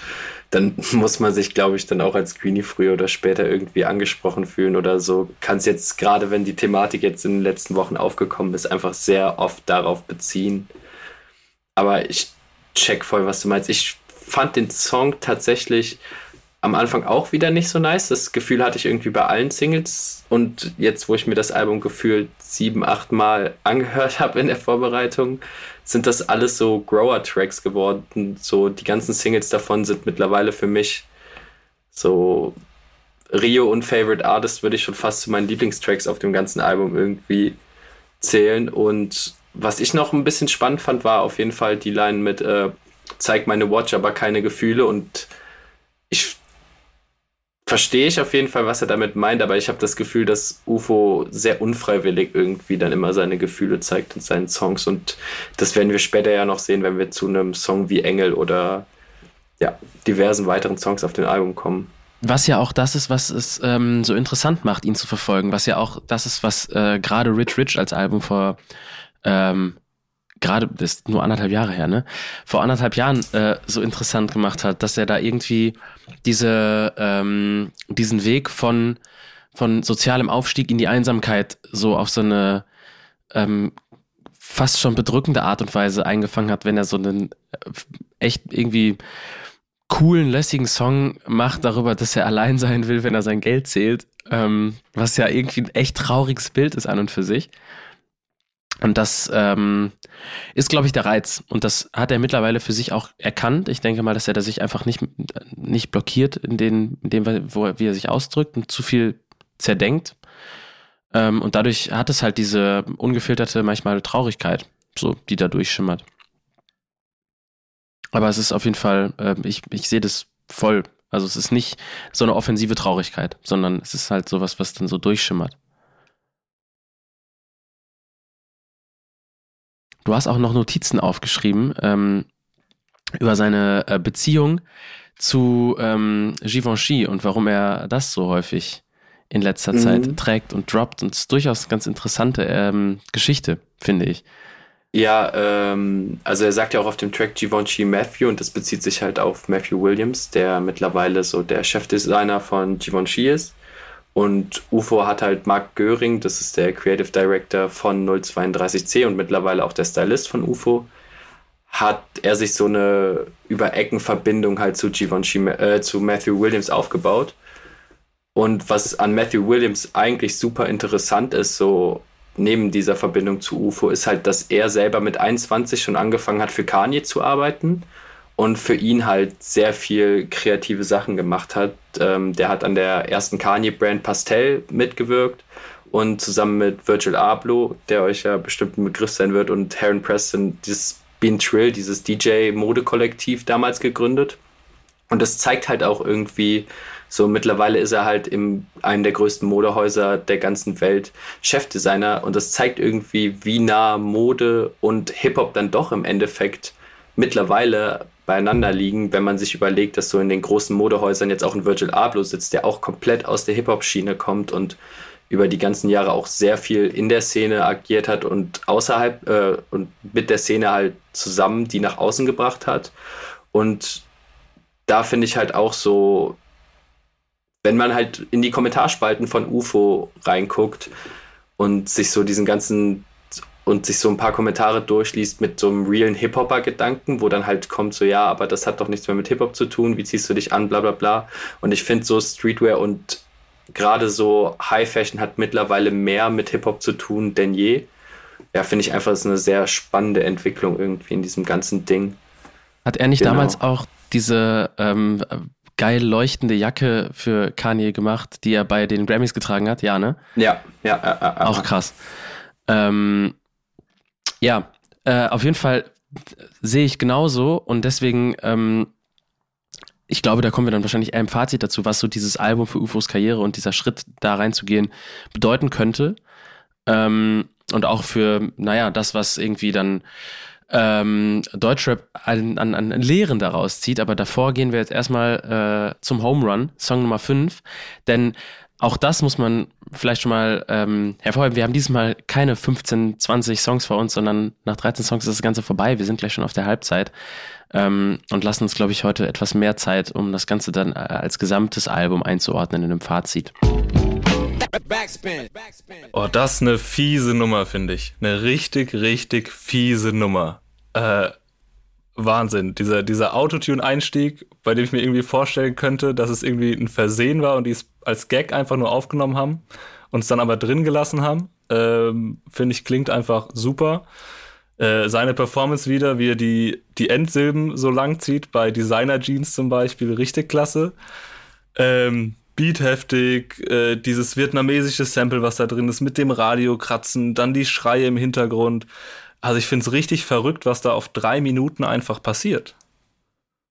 dann muss man sich, glaube ich, dann auch als Greenie früher oder später irgendwie angesprochen fühlen oder so. Kann es jetzt, gerade wenn die Thematik jetzt in den letzten Wochen aufgekommen ist, einfach sehr oft darauf beziehen. Aber ich check voll, was du meinst. Ich fand den Song tatsächlich am Anfang auch wieder nicht so nice. Das Gefühl hatte ich irgendwie bei allen Singles. Und jetzt, wo ich mir das Album gefühlt sieben, acht Mal angehört habe in der Vorbereitung, sind das alles so Grower-Tracks geworden. So die ganzen Singles davon sind mittlerweile für mich so Rio und Favorite Artist würde ich schon fast zu meinen Lieblingstracks auf dem ganzen Album irgendwie zählen. Und was ich noch ein bisschen spannend fand, war auf jeden Fall die Line mit äh, Zeig meine Watch, aber keine Gefühle. Und ich verstehe ich auf jeden Fall, was er damit meint, aber ich habe das Gefühl, dass UFO sehr unfreiwillig irgendwie dann immer seine Gefühle zeigt in seinen Songs und das werden wir später ja noch sehen, wenn wir zu einem Song wie Engel oder ja, diversen weiteren Songs auf dem Album kommen. Was ja auch das ist, was es ähm, so interessant macht, ihn zu verfolgen. Was ja auch das ist, was äh, gerade Rich Rich als Album vor ähm, gerade, das ist nur anderthalb Jahre her, ne? Vor anderthalb Jahren äh, so interessant gemacht hat, dass er da irgendwie diese, ähm, diesen Weg von, von sozialem Aufstieg in die Einsamkeit so auf so eine ähm, fast schon bedrückende Art und Weise eingefangen hat, wenn er so einen äh, echt irgendwie coolen, lässigen Song macht darüber, dass er allein sein will, wenn er sein Geld zählt, ähm, was ja irgendwie ein echt trauriges Bild ist an und für sich. Und das ähm, ist, glaube ich, der Reiz. Und das hat er mittlerweile für sich auch erkannt. Ich denke mal, dass er da sich einfach nicht, nicht blockiert in, den, in dem, wo wie er sich ausdrückt und zu viel zerdenkt. Ähm, und dadurch hat es halt diese ungefilterte, manchmal Traurigkeit, so, die da durchschimmert. Aber es ist auf jeden Fall, äh, ich, ich sehe das voll. Also es ist nicht so eine offensive Traurigkeit, sondern es ist halt sowas, was dann so durchschimmert. Du hast auch noch Notizen aufgeschrieben ähm, über seine äh, Beziehung zu ähm, Givenchy und warum er das so häufig in letzter mhm. Zeit trägt und droppt. Und es ist durchaus eine ganz interessante ähm, Geschichte, finde ich. Ja, ähm, also er sagt ja auch auf dem Track Givenchy Matthew und das bezieht sich halt auf Matthew Williams, der mittlerweile so der Chefdesigner von Givenchy ist. Und UFO hat halt Mark Göring, das ist der Creative Director von 032C und mittlerweile auch der Stylist von UFO, hat er sich so eine über Ecken Verbindung halt zu Givenchy, äh, zu Matthew Williams aufgebaut. Und was an Matthew Williams eigentlich super interessant ist, so neben dieser Verbindung zu UFO, ist halt, dass er selber mit 21 schon angefangen hat, für Kanye zu arbeiten und für ihn halt sehr viel kreative Sachen gemacht hat. Ähm, der hat an der ersten Kanye-Brand Pastel mitgewirkt und zusammen mit Virgil Abloh, der euch ja bestimmt ein Begriff sein wird, und Heron Preston dieses Bean Trill, dieses DJ-Modekollektiv damals gegründet. Und das zeigt halt auch irgendwie, so mittlerweile ist er halt in einem der größten Modehäuser der ganzen Welt Chefdesigner und das zeigt irgendwie, wie nah Mode und Hip-Hop dann doch im Endeffekt mittlerweile beieinander liegen, wenn man sich überlegt, dass so in den großen Modehäusern jetzt auch ein Virgil Abloh sitzt, der auch komplett aus der Hip-Hop-Schiene kommt und über die ganzen Jahre auch sehr viel in der Szene agiert hat und außerhalb äh, und mit der Szene halt zusammen die nach außen gebracht hat. Und da finde ich halt auch so, wenn man halt in die Kommentarspalten von UFO reinguckt und sich so diesen ganzen und sich so ein paar Kommentare durchliest mit so einem realen Hip-Hopper-Gedanken, wo dann halt kommt so, ja, aber das hat doch nichts mehr mit Hip-Hop zu tun, wie ziehst du dich an, bla bla bla. Und ich finde so Streetwear und gerade so High Fashion hat mittlerweile mehr mit Hip-Hop zu tun denn je. Ja, finde ich einfach, das ist eine sehr spannende Entwicklung irgendwie in diesem ganzen Ding. Hat er nicht genau. damals auch diese ähm, geil leuchtende Jacke für Kanye gemacht, die er bei den Grammys getragen hat, ja, ne? Ja, ja, ja. ja Auch krass. Ähm, ja, äh, auf jeden Fall sehe ich genauso und deswegen, ähm, ich glaube, da kommen wir dann wahrscheinlich eher im Fazit dazu, was so dieses Album für UFOs Karriere und dieser Schritt da reinzugehen bedeuten könnte. Ähm, und auch für, naja, das, was irgendwie dann ähm, Deutschrap an, an, an Lehren daraus zieht. Aber davor gehen wir jetzt erstmal äh, zum Home Run, Song Nummer 5. Denn auch das muss man vielleicht schon mal ähm, hervorheben. Wir haben dieses Mal keine 15, 20 Songs vor uns, sondern nach 13 Songs ist das Ganze vorbei. Wir sind gleich schon auf der Halbzeit ähm, und lassen uns, glaube ich, heute etwas mehr Zeit, um das Ganze dann äh, als gesamtes Album einzuordnen in einem Fazit. Oh, das ist eine fiese Nummer, finde ich. Eine richtig, richtig fiese Nummer. Äh, Wahnsinn. Dieser, dieser Autotune-Einstieg, bei dem ich mir irgendwie vorstellen könnte, dass es irgendwie ein Versehen war und die es als Gag einfach nur aufgenommen haben und es dann aber drin gelassen haben, ähm, finde ich, klingt einfach super. Äh, seine Performance wieder, wie er die, die Endsilben so lang zieht, bei Designer Jeans zum Beispiel, richtig klasse. Ähm, Beat heftig, äh, dieses vietnamesische Sample, was da drin ist, mit dem Radiokratzen, dann die Schreie im Hintergrund. Also ich finde es richtig verrückt, was da auf drei Minuten einfach passiert.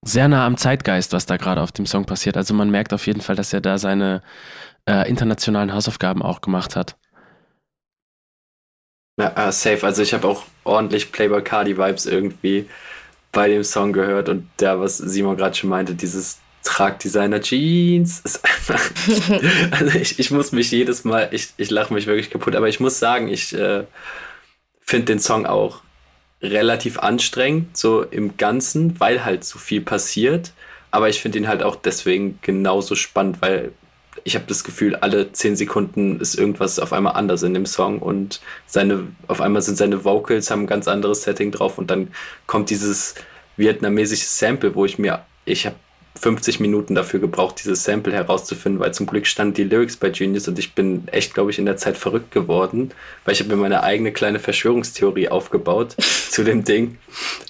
Sehr nah am Zeitgeist, was da gerade auf dem Song passiert. Also man merkt auf jeden Fall, dass er da seine äh, internationalen Hausaufgaben auch gemacht hat. Ja, uh, safe. Also ich habe auch ordentlich Playboy Cardi Vibes irgendwie bei dem Song gehört und da, was Simon gerade schon meinte, dieses Tragdesigner Jeans ist einfach. also ich, ich muss mich jedes Mal, ich, ich lache mich wirklich kaputt, aber ich muss sagen, ich äh, finde den Song auch relativ anstrengend, so im Ganzen, weil halt so viel passiert. Aber ich finde ihn halt auch deswegen genauso spannend, weil ich habe das Gefühl, alle zehn Sekunden ist irgendwas auf einmal anders in dem Song und seine, auf einmal sind seine Vocals, haben ein ganz anderes Setting drauf und dann kommt dieses vietnamesische Sample, wo ich mir, ich habe 50 Minuten dafür gebraucht, dieses Sample herauszufinden, weil zum Glück stand die Lyrics bei Genius und ich bin echt, glaube ich, in der Zeit verrückt geworden, weil ich habe mir meine eigene kleine Verschwörungstheorie aufgebaut zu dem Ding.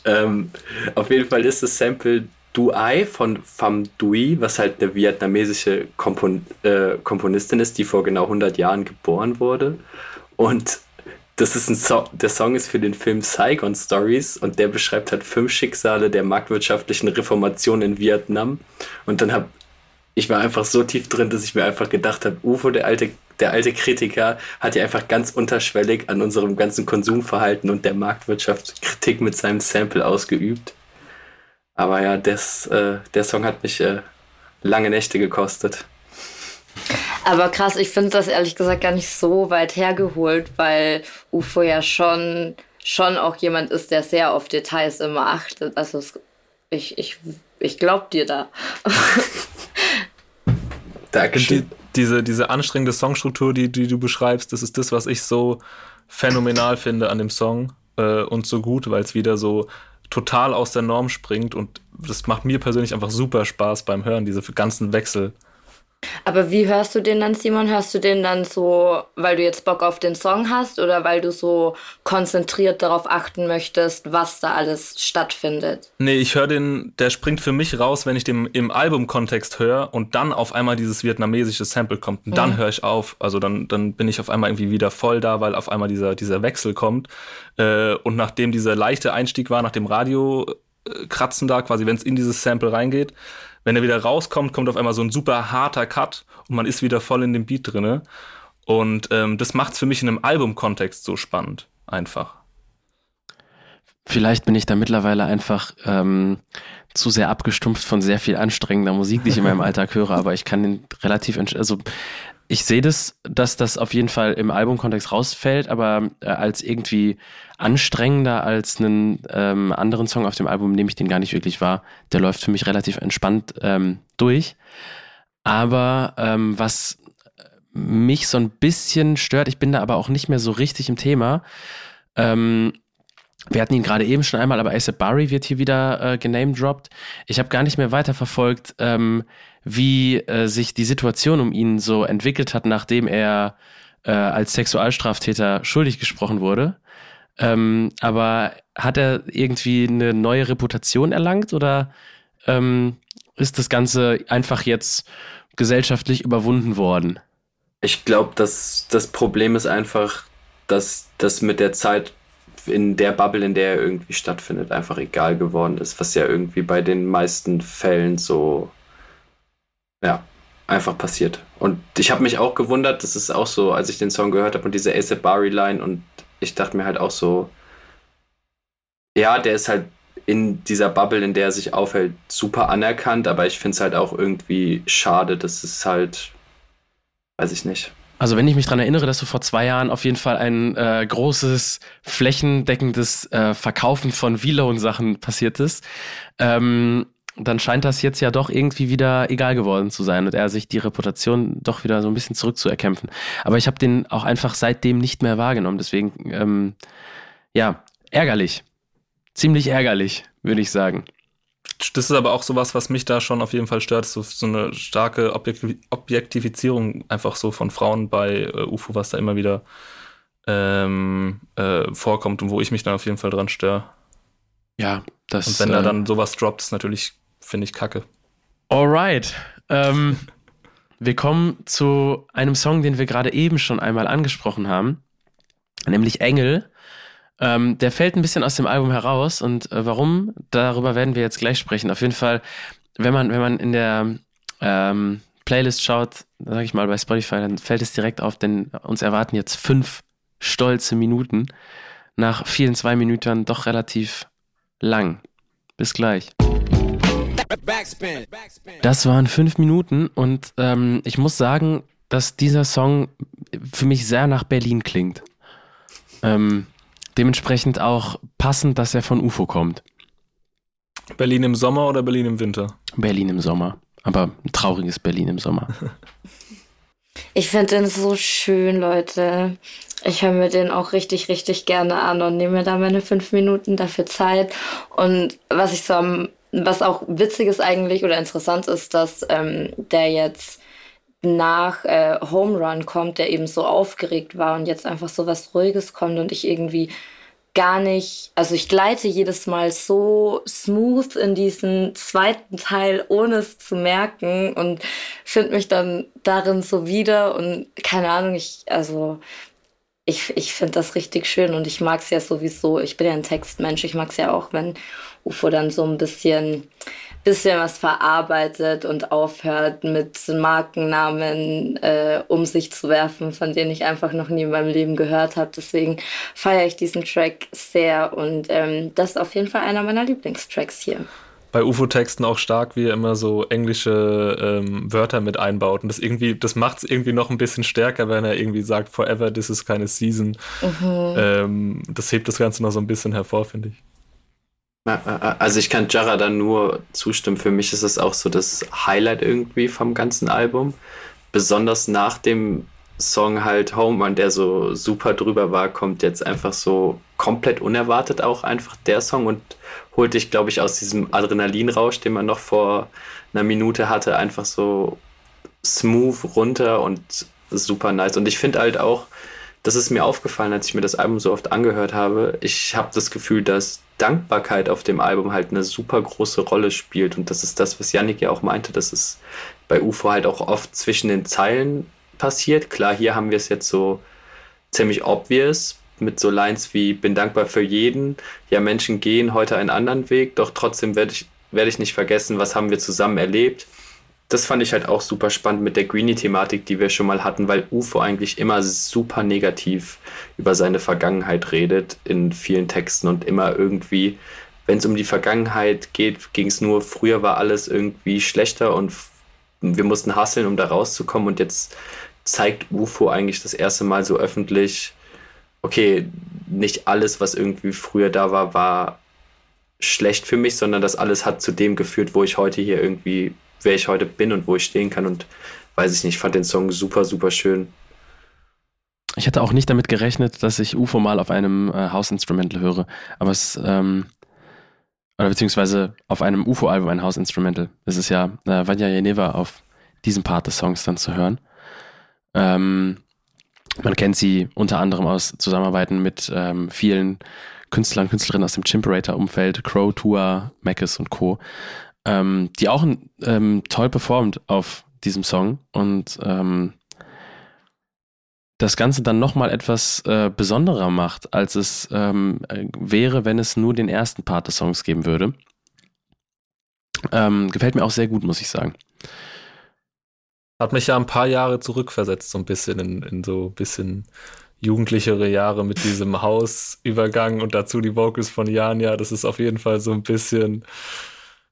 Ähm, auf jeden Fall ist das Sample Duai von Pham Dui, was halt eine vietnamesische Kompon äh, Komponistin ist, die vor genau 100 Jahren geboren wurde. Und das ist ein so der Song ist für den Film Saigon Stories und der beschreibt halt fünf Schicksale der marktwirtschaftlichen Reformation in Vietnam. Und dann hab ich war einfach so tief drin, dass ich mir einfach gedacht habe, UFO, der alte, der alte Kritiker, hat ja einfach ganz unterschwellig an unserem ganzen Konsumverhalten und der Marktwirtschaft Kritik mit seinem Sample ausgeübt. Aber ja, des, äh, der Song hat mich äh, lange Nächte gekostet. Aber krass, ich finde das ehrlich gesagt gar nicht so weit hergeholt, weil UFO ja schon, schon auch jemand ist, der sehr auf Details immer achtet. Also es, ich, ich, ich glaub dir da. Dankeschön. Die, diese, diese anstrengende Songstruktur, die, die du beschreibst, das ist das, was ich so phänomenal finde an dem Song äh, und so gut, weil es wieder so total aus der Norm springt und das macht mir persönlich einfach super Spaß beim Hören, diese ganzen Wechsel. Aber wie hörst du den dann, Simon? Hörst du den dann so, weil du jetzt Bock auf den Song hast oder weil du so konzentriert darauf achten möchtest, was da alles stattfindet? Nee, ich höre den, der springt für mich raus, wenn ich den im Albumkontext höre und dann auf einmal dieses vietnamesische Sample kommt. Und dann mhm. höre ich auf. Also dann, dann bin ich auf einmal irgendwie wieder voll da, weil auf einmal dieser, dieser Wechsel kommt. Äh, und nachdem dieser leichte Einstieg war, nach dem Radio äh, kratzen da, quasi, wenn es in dieses Sample reingeht, wenn er wieder rauskommt, kommt auf einmal so ein super harter Cut und man ist wieder voll in dem Beat drinne. Und ähm, das macht es für mich in einem Albumkontext so spannend, einfach. Vielleicht bin ich da mittlerweile einfach ähm, zu sehr abgestumpft von sehr viel anstrengender Musik, die ich in meinem Alltag höre, aber ich kann den relativ, also ich sehe das, dass das auf jeden Fall im Albumkontext rausfällt, aber äh, als irgendwie anstrengender als einen ähm, anderen Song auf dem Album nehme ich den gar nicht wirklich wahr. Der läuft für mich relativ entspannt ähm, durch. Aber ähm, was mich so ein bisschen stört, ich bin da aber auch nicht mehr so richtig im Thema. Ähm, wir hatten ihn gerade eben schon einmal, aber ASAP Barry wird hier wieder äh, genamedropped. Ich habe gar nicht mehr weiterverfolgt, ähm, wie äh, sich die Situation um ihn so entwickelt hat, nachdem er äh, als Sexualstraftäter schuldig gesprochen wurde. Ähm, aber hat er irgendwie eine neue Reputation erlangt oder ähm, ist das Ganze einfach jetzt gesellschaftlich überwunden worden? Ich glaube, dass das Problem ist einfach, dass das mit der Zeit in der Bubble, in der er irgendwie stattfindet, einfach egal geworden ist, was ja irgendwie bei den meisten Fällen so ja, einfach passiert. Und ich habe mich auch gewundert, das ist auch so, als ich den Song gehört habe und diese ASAP Bari Line und ich dachte mir halt auch so, ja, der ist halt in dieser Bubble, in der er sich aufhält, super anerkannt, aber ich finde es halt auch irgendwie schade, dass es halt, weiß ich nicht. Also wenn ich mich daran erinnere, dass du vor zwei Jahren auf jeden Fall ein äh, großes, flächendeckendes äh, Verkaufen von V-Loan-Sachen passiert ist, ähm, dann scheint das jetzt ja doch irgendwie wieder egal geworden zu sein und er sich die Reputation doch wieder so ein bisschen zurückzuerkämpfen. Aber ich habe den auch einfach seitdem nicht mehr wahrgenommen. Deswegen, ähm, ja, ärgerlich. Ziemlich ärgerlich, würde ich sagen. Das ist aber auch sowas, was mich da schon auf jeden Fall stört, so, so eine starke Objektivizierung einfach so von Frauen bei äh, UFO, was da immer wieder ähm, äh, vorkommt und wo ich mich dann auf jeden Fall dran störe. Ja, das. Und wenn äh, er dann sowas droppt, ist natürlich finde ich kacke. Alright. Ähm, wir kommen zu einem Song, den wir gerade eben schon einmal angesprochen haben, nämlich Engel. Ähm, der fällt ein bisschen aus dem Album heraus und äh, warum, darüber werden wir jetzt gleich sprechen. Auf jeden Fall, wenn man, wenn man in der ähm, Playlist schaut, sage ich mal bei Spotify, dann fällt es direkt auf, denn uns erwarten jetzt fünf stolze Minuten. Nach vielen zwei Minuten doch relativ lang. Bis gleich. Das waren fünf Minuten und ähm, ich muss sagen, dass dieser Song für mich sehr nach Berlin klingt. Ähm, dementsprechend auch passend, dass er von UFO kommt. Berlin im Sommer oder Berlin im Winter? Berlin im Sommer. Aber ein trauriges Berlin im Sommer. Ich finde den so schön, Leute. Ich höre mir den auch richtig, richtig gerne an und nehme mir da meine fünf Minuten dafür Zeit. Und was ich so am was auch witzig ist eigentlich oder interessant ist, dass ähm, der jetzt nach äh, Home Run kommt, der eben so aufgeregt war und jetzt einfach so was Ruhiges kommt und ich irgendwie gar nicht, also ich gleite jedes Mal so smooth in diesen zweiten Teil, ohne es zu merken und finde mich dann darin so wieder und keine Ahnung, ich, also ich, ich finde das richtig schön und ich mag es ja sowieso. Ich bin ja ein Textmensch. Ich mag es ja auch, wenn UFO dann so ein bisschen, bisschen was verarbeitet und aufhört, mit Markennamen äh, um sich zu werfen, von denen ich einfach noch nie in meinem Leben gehört habe. Deswegen feiere ich diesen Track sehr und ähm, das ist auf jeden Fall einer meiner Lieblingstracks hier bei UFO-Texten auch stark, wie er immer so englische ähm, Wörter mit einbaut. Und das irgendwie, das macht es irgendwie noch ein bisschen stärker, wenn er irgendwie sagt, forever, this is keine season. Mhm. Ähm, das hebt das Ganze noch so ein bisschen hervor, finde ich. Also ich kann Jara dann nur zustimmen. Für mich ist es auch so das Highlight irgendwie vom ganzen Album. Besonders nach dem Song halt Home Run, der so super drüber war, kommt jetzt einfach so komplett unerwartet auch einfach der Song und holt dich, glaube ich, aus diesem Adrenalinrausch, den man noch vor einer Minute hatte, einfach so smooth runter und super nice. Und ich finde halt auch, das ist mir aufgefallen, als ich mir das Album so oft angehört habe. Ich habe das Gefühl, dass Dankbarkeit auf dem Album halt eine super große Rolle spielt. Und das ist das, was Yannick ja auch meinte, dass es bei UFO halt auch oft zwischen den Zeilen passiert. Klar, hier haben wir es jetzt so ziemlich obvious mit so Lines wie bin dankbar für jeden. Ja, Menschen gehen heute einen anderen Weg, doch trotzdem werde ich, werde ich nicht vergessen, was haben wir zusammen erlebt. Das fand ich halt auch super spannend mit der Greenie-Thematik, die wir schon mal hatten, weil UFO eigentlich immer super negativ über seine Vergangenheit redet in vielen Texten und immer irgendwie, wenn es um die Vergangenheit geht, ging es nur, früher war alles irgendwie schlechter und wir mussten hasseln, um da rauszukommen und jetzt zeigt UFO eigentlich das erste Mal so öffentlich, okay, nicht alles, was irgendwie früher da war, war schlecht für mich, sondern das alles hat zu dem geführt, wo ich heute hier irgendwie, wer ich heute bin und wo ich stehen kann und weiß ich nicht, fand den Song super, super schön. Ich hätte auch nicht damit gerechnet, dass ich UFO mal auf einem äh, House Instrumental höre, aber es, ähm, oder beziehungsweise auf einem UFO-Album ein House Instrumental. Es ist ja äh, Vanya Jeneva auf diesem Part des Songs dann zu hören. Ähm, man kennt sie unter anderem aus Zusammenarbeiten mit ähm, vielen Künstlern, Künstlerinnen aus dem Chimperator-Umfeld, Crow, Tua, Mackes und Co., ähm, die auch ähm, toll performt auf diesem Song und ähm, das Ganze dann nochmal etwas äh, besonderer macht, als es ähm, wäre, wenn es nur den ersten Part des Songs geben würde. Ähm, gefällt mir auch sehr gut, muss ich sagen. Hat mich ja ein paar Jahre zurückversetzt, so ein bisschen in, in so ein bisschen jugendlichere Jahre mit diesem Hausübergang und dazu die Vocals von Janja. Das ist auf jeden Fall so ein bisschen,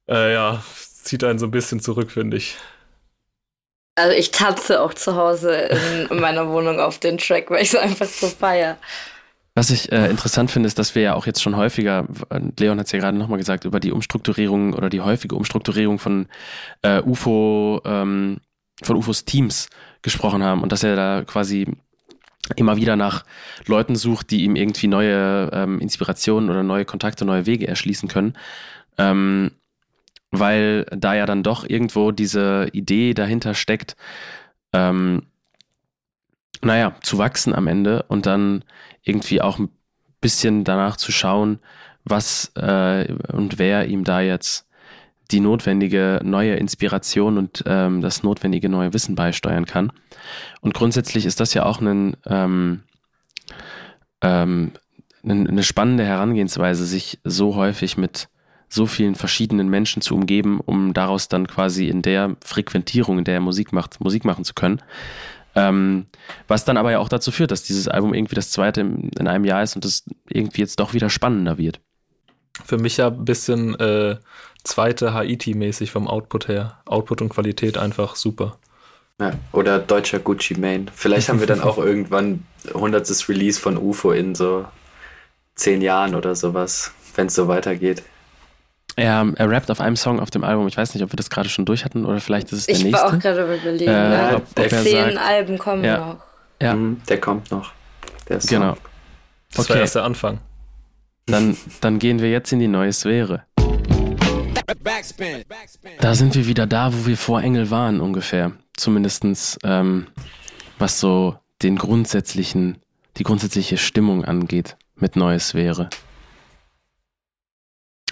äh, ja, zieht einen so ein bisschen zurück, finde ich. Also ich tanze auch zu Hause in meiner Wohnung auf den Track, weil ich so einfach so feier. Was ich äh, interessant finde, ist, dass wir ja auch jetzt schon häufiger, Leon hat es ja gerade nochmal gesagt, über die Umstrukturierung oder die häufige Umstrukturierung von äh, UFO ähm, von UFOs Teams gesprochen haben und dass er da quasi immer wieder nach Leuten sucht, die ihm irgendwie neue ähm, Inspirationen oder neue Kontakte, neue Wege erschließen können. Ähm, weil da ja dann doch irgendwo diese Idee dahinter steckt, ähm, naja, zu wachsen am Ende und dann irgendwie auch ein bisschen danach zu schauen, was äh, und wer ihm da jetzt die notwendige neue Inspiration und ähm, das notwendige neue Wissen beisteuern kann. Und grundsätzlich ist das ja auch ein, ähm, ähm, eine spannende Herangehensweise, sich so häufig mit so vielen verschiedenen Menschen zu umgeben, um daraus dann quasi in der Frequentierung, in der er Musik macht, Musik machen zu können. Ähm, was dann aber ja auch dazu führt, dass dieses Album irgendwie das zweite in einem Jahr ist und es irgendwie jetzt doch wieder spannender wird. Für mich ja ein bisschen äh, zweite Haiti-mäßig vom Output her. Output und Qualität einfach super. Ja, oder deutscher Gucci Mane. Vielleicht haben wir dann auch irgendwann 100. Release von UFO in so zehn Jahren oder sowas, wenn es so weitergeht. Er, er rappt auf einem Song auf dem Album. Ich weiß nicht, ob wir das gerade schon durch hatten oder vielleicht ist es der ich nächste. Ich war auch gerade überlegen. Äh, ne? ob, ob zehn sagt, Alben kommen ja, noch. Ja. Mhm, der kommt noch. Der Song. Genau. Das okay. war erst der Anfang. Dann, dann gehen wir jetzt in die neue Sphäre. Da sind wir wieder da, wo wir vor Engel waren ungefähr. Zumindestens ähm, was so den grundsätzlichen, die grundsätzliche Stimmung angeht mit Neue Sphäre.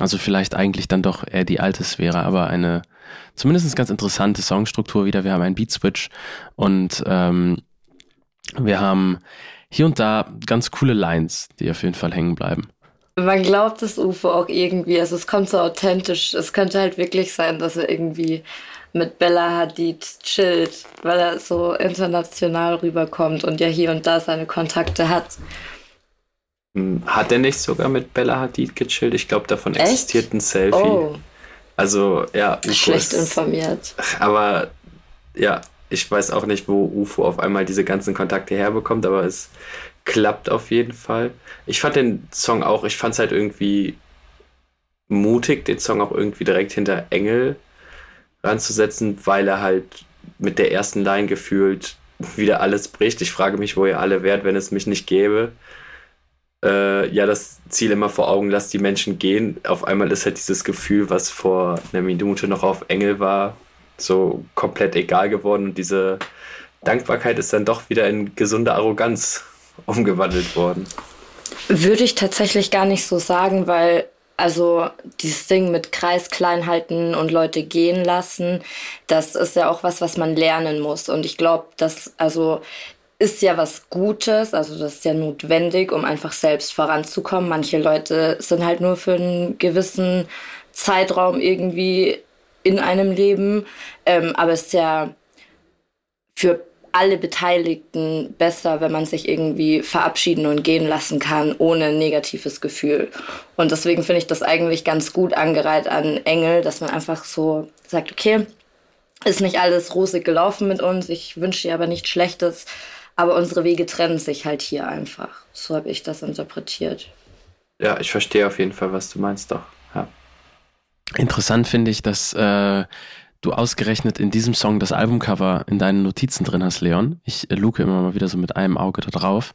Also vielleicht eigentlich dann doch eher die alte Sphäre, aber eine zumindest ganz interessante Songstruktur wieder. Wir haben einen Beat Switch und ähm, wir haben hier und da ganz coole Lines, die auf jeden Fall hängen bleiben. Man glaubt das UFO auch irgendwie, also es kommt so authentisch. Es könnte halt wirklich sein, dass er irgendwie mit Bella Hadid chillt, weil er so international rüberkommt und ja hier und da seine Kontakte hat. Hm, hat er nicht sogar mit Bella Hadid gechillt? Ich glaube, davon Echt? existiert ein Selfie. Oh. Also, ja. UFO Schlecht ist, informiert. Aber, ja, ich weiß auch nicht, wo UFO auf einmal diese ganzen Kontakte herbekommt, aber es klappt auf jeden Fall. Ich fand den Song auch, ich fand es halt irgendwie mutig, den Song auch irgendwie direkt hinter Engel ranzusetzen, weil er halt mit der ersten Line gefühlt wieder alles bricht. Ich frage mich, wo ihr alle wärt, wenn es mich nicht gäbe. Äh, ja, das Ziel immer vor Augen, lasst die Menschen gehen. Auf einmal ist halt dieses Gefühl, was vor einer Minute noch auf Engel war, so komplett egal geworden. Und diese Dankbarkeit ist dann doch wieder in gesunde Arroganz umgewandelt worden. Würde ich tatsächlich gar nicht so sagen, weil also dieses Ding mit Kreis klein halten und Leute gehen lassen, das ist ja auch was, was man lernen muss. Und ich glaube, das also ist ja was Gutes, also das ist ja notwendig, um einfach selbst voranzukommen. Manche Leute sind halt nur für einen gewissen Zeitraum irgendwie in einem Leben, ähm, aber es ist ja für alle Beteiligten besser, wenn man sich irgendwie verabschieden und gehen lassen kann, ohne negatives Gefühl. Und deswegen finde ich das eigentlich ganz gut angereiht an Engel, dass man einfach so sagt, okay, ist nicht alles rosig gelaufen mit uns, ich wünsche dir aber nichts Schlechtes, aber unsere Wege trennen sich halt hier einfach. So habe ich das interpretiert. Ja, ich verstehe auf jeden Fall, was du meinst, doch. Ja. Interessant finde ich, dass äh, du ausgerechnet in diesem Song das Albumcover in deinen Notizen drin hast, Leon. Ich äh, luke immer mal wieder so mit einem Auge da drauf.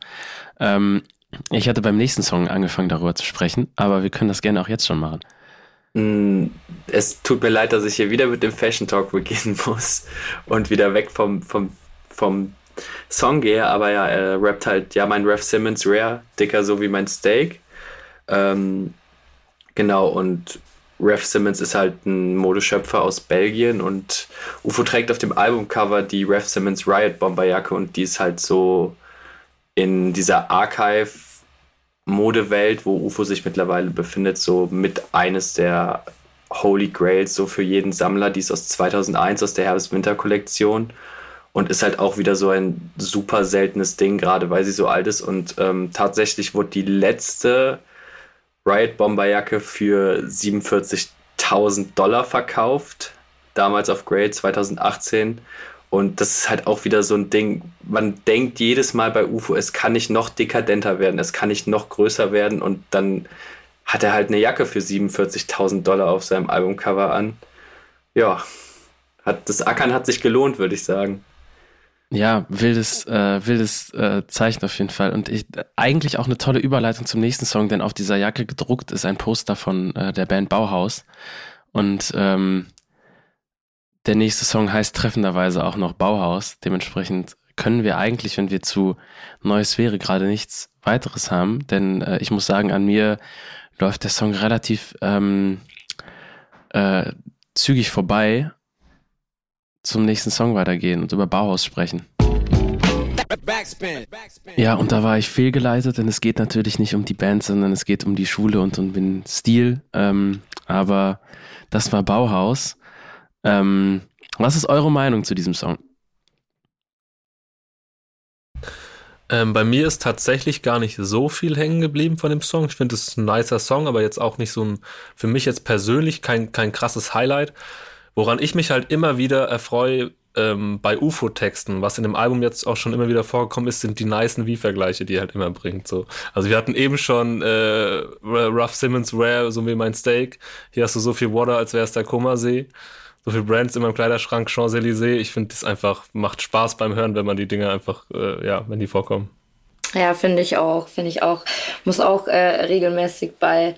Ähm, ich hatte beim nächsten Song angefangen, darüber zu sprechen, aber wir können das gerne auch jetzt schon machen. Mm, es tut mir leid, dass ich hier wieder mit dem Fashion Talk beginnen muss und wieder weg vom, vom, vom Song gehe, aber ja, er rappt halt, ja, mein Ref Simmons Rare, dicker so wie mein Steak. Ähm, genau, und Ref Simmons ist halt ein Modeschöpfer aus Belgien und UFO trägt auf dem Albumcover die Ref Simmons Riot Bomberjacke und die ist halt so in dieser Archive Modewelt, wo UFO sich mittlerweile befindet, so mit eines der Holy Grails so für jeden Sammler, die ist aus 2001 aus der Herbst-Winter-Kollektion und ist halt auch wieder so ein super seltenes Ding, gerade weil sie so alt ist und ähm, tatsächlich wurde die letzte Riot Bomberjacke für 47.000 Dollar verkauft, damals auf Grade 2018. Und das ist halt auch wieder so ein Ding, man denkt jedes Mal bei UFO, es kann nicht noch dekadenter werden, es kann nicht noch größer werden und dann hat er halt eine Jacke für 47.000 Dollar auf seinem Albumcover an. Ja, hat, das Ackern hat sich gelohnt, würde ich sagen. Ja, wildes, äh, wildes äh, Zeichen auf jeden Fall. Und ich, eigentlich auch eine tolle Überleitung zum nächsten Song, denn auf dieser Jacke gedruckt ist ein Poster von äh, der Band Bauhaus. Und ähm, der nächste Song heißt treffenderweise auch noch Bauhaus. Dementsprechend können wir eigentlich, wenn wir zu Neue Sphäre gerade nichts weiteres haben, denn äh, ich muss sagen, an mir läuft der Song relativ ähm, äh, zügig vorbei zum nächsten Song weitergehen und über Bauhaus sprechen. Ja, und da war ich fehlgeleitet, denn es geht natürlich nicht um die Band, sondern es geht um die Schule und um den Stil. Ähm, aber das war Bauhaus. Ähm, was ist eure Meinung zu diesem Song? Ähm, bei mir ist tatsächlich gar nicht so viel hängen geblieben von dem Song. Ich finde es ist ein nicer Song, aber jetzt auch nicht so ein, für mich jetzt persönlich kein, kein krasses Highlight. Woran ich mich halt immer wieder erfreue ähm, bei UFO-Texten, was in dem Album jetzt auch schon immer wieder vorgekommen ist, sind die nicen Wie-Vergleiche, die er halt immer bringt. So. Also wir hatten eben schon äh, Rough Simmons Rare, so wie mein Steak. Hier hast du so viel Water, als wäre es der Kummersee. So viel Brands in meinem Kleiderschrank, Champs-Élysées. Ich finde, das einfach macht Spaß beim Hören, wenn man die Dinge einfach, äh, ja, wenn die vorkommen. Ja, finde ich auch, finde ich auch. Muss auch äh, regelmäßig bei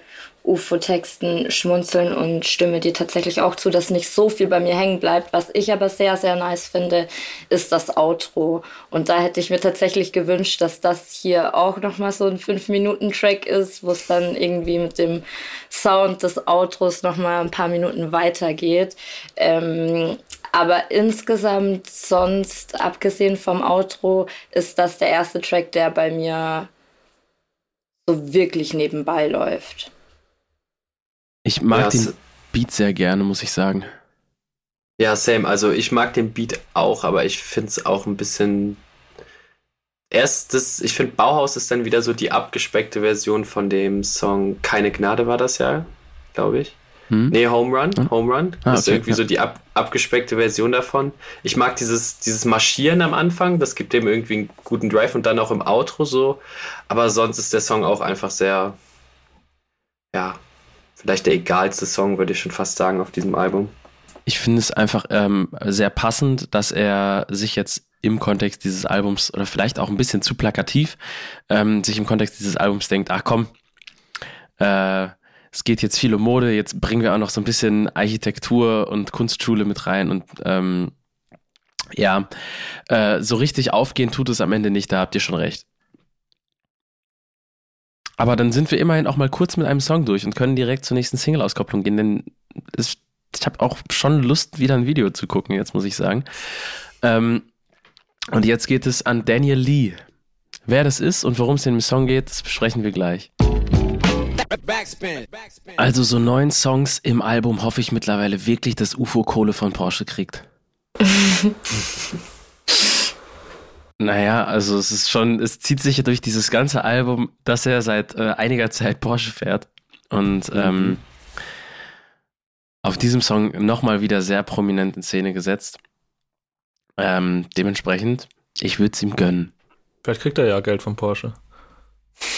UFO-Texten schmunzeln und stimme dir tatsächlich auch zu, dass nicht so viel bei mir hängen bleibt. Was ich aber sehr, sehr nice finde, ist das Outro. Und da hätte ich mir tatsächlich gewünscht, dass das hier auch nochmal so ein 5-Minuten-Track ist, wo es dann irgendwie mit dem Sound des Outros nochmal ein paar Minuten weitergeht. Ähm, Aber insgesamt, sonst, abgesehen vom Outro, ist das der erste Track, der bei mir so wirklich nebenbei läuft. Ich mag Ja, den Beat sehr gerne, muss ich sagen. Ja, same. Also ich mag den Beat auch, aber ich finde es auch ein bisschen. Erst das, ich finde Bauhaus ist dann wieder so die abgespeckte Version von dem Song Keine Gnade war das ja, glaube ich. Hm? Nee, Home Run. Hm? Home Run. Ah, Das ist okay, irgendwie ja. so die ab, abgespeckte Version davon. Ich mag dieses, dieses Marschieren am Anfang, das gibt dem irgendwie einen guten Drive und dann auch im Outro so. Aber sonst ist der Song auch einfach sehr, ja, vielleicht der egalste Song, würde ich schon fast sagen, auf diesem Album. Ich finde es einfach ähm, sehr passend, dass er sich jetzt im Kontext dieses Albums oder vielleicht auch ein bisschen zu plakativ ähm, sich im Kontext dieses Albums denkt, ach komm, äh, es geht jetzt viel um Mode, jetzt bringen wir auch noch so ein bisschen Architektur und Kunstschule mit rein und ähm, ja, äh, so richtig aufgehen tut es am Ende nicht, da habt ihr schon recht. Aber dann sind wir immerhin auch mal kurz mit einem Song durch und können direkt zur nächsten Single-Auskopplung gehen, denn es, ich habe auch schon Lust, wieder ein Video zu gucken, jetzt muss ich sagen. Ähm, und jetzt geht es an Daniel Lee. Wer das ist und worum es in dem Song geht, das besprechen wir gleich. Also so neun Songs im Album hoffe ich mittlerweile wirklich, dass UFO Kohle von Porsche kriegt. naja, also es ist schon, es zieht sich durch dieses ganze Album, dass er seit äh, einiger Zeit Porsche fährt. Und ähm, auf diesem Song nochmal wieder sehr prominent in Szene gesetzt. Ähm, dementsprechend, ich würde es ihm gönnen. Vielleicht kriegt er ja Geld von Porsche.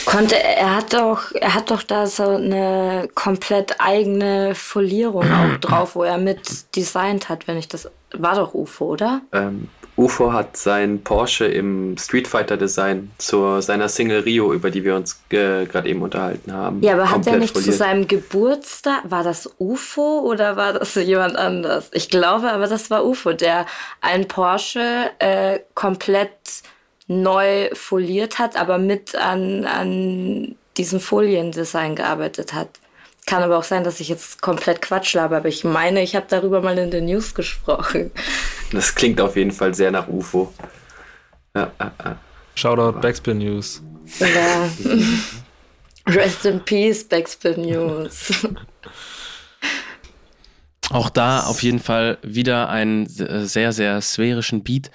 Konnte, er hat doch, er hat doch da so eine komplett eigene Folierung auch drauf, wo er mit designt hat, wenn ich das, war doch UFO, oder? Ähm, UFO hat sein Porsche im Street Fighter Design zu seiner Single Rio, über die wir uns äh, gerade eben unterhalten haben. Ja, aber hat er nicht zu foliert. seinem Geburtstag, war das UFO oder war das jemand anders? Ich glaube aber, das war UFO, der ein Porsche äh, komplett neu foliert hat, aber mit an, an diesem Foliendesign gearbeitet hat. Kann aber auch sein, dass ich jetzt komplett Quatsch laber, aber ich meine, ich habe darüber mal in den News gesprochen. Das klingt auf jeden Fall sehr nach UFO. Ja, ja, ja. Shoutout Backspin News. Ja. Rest in Peace, Backspin News. Auch da auf jeden Fall wieder einen sehr, sehr sphärischen Beat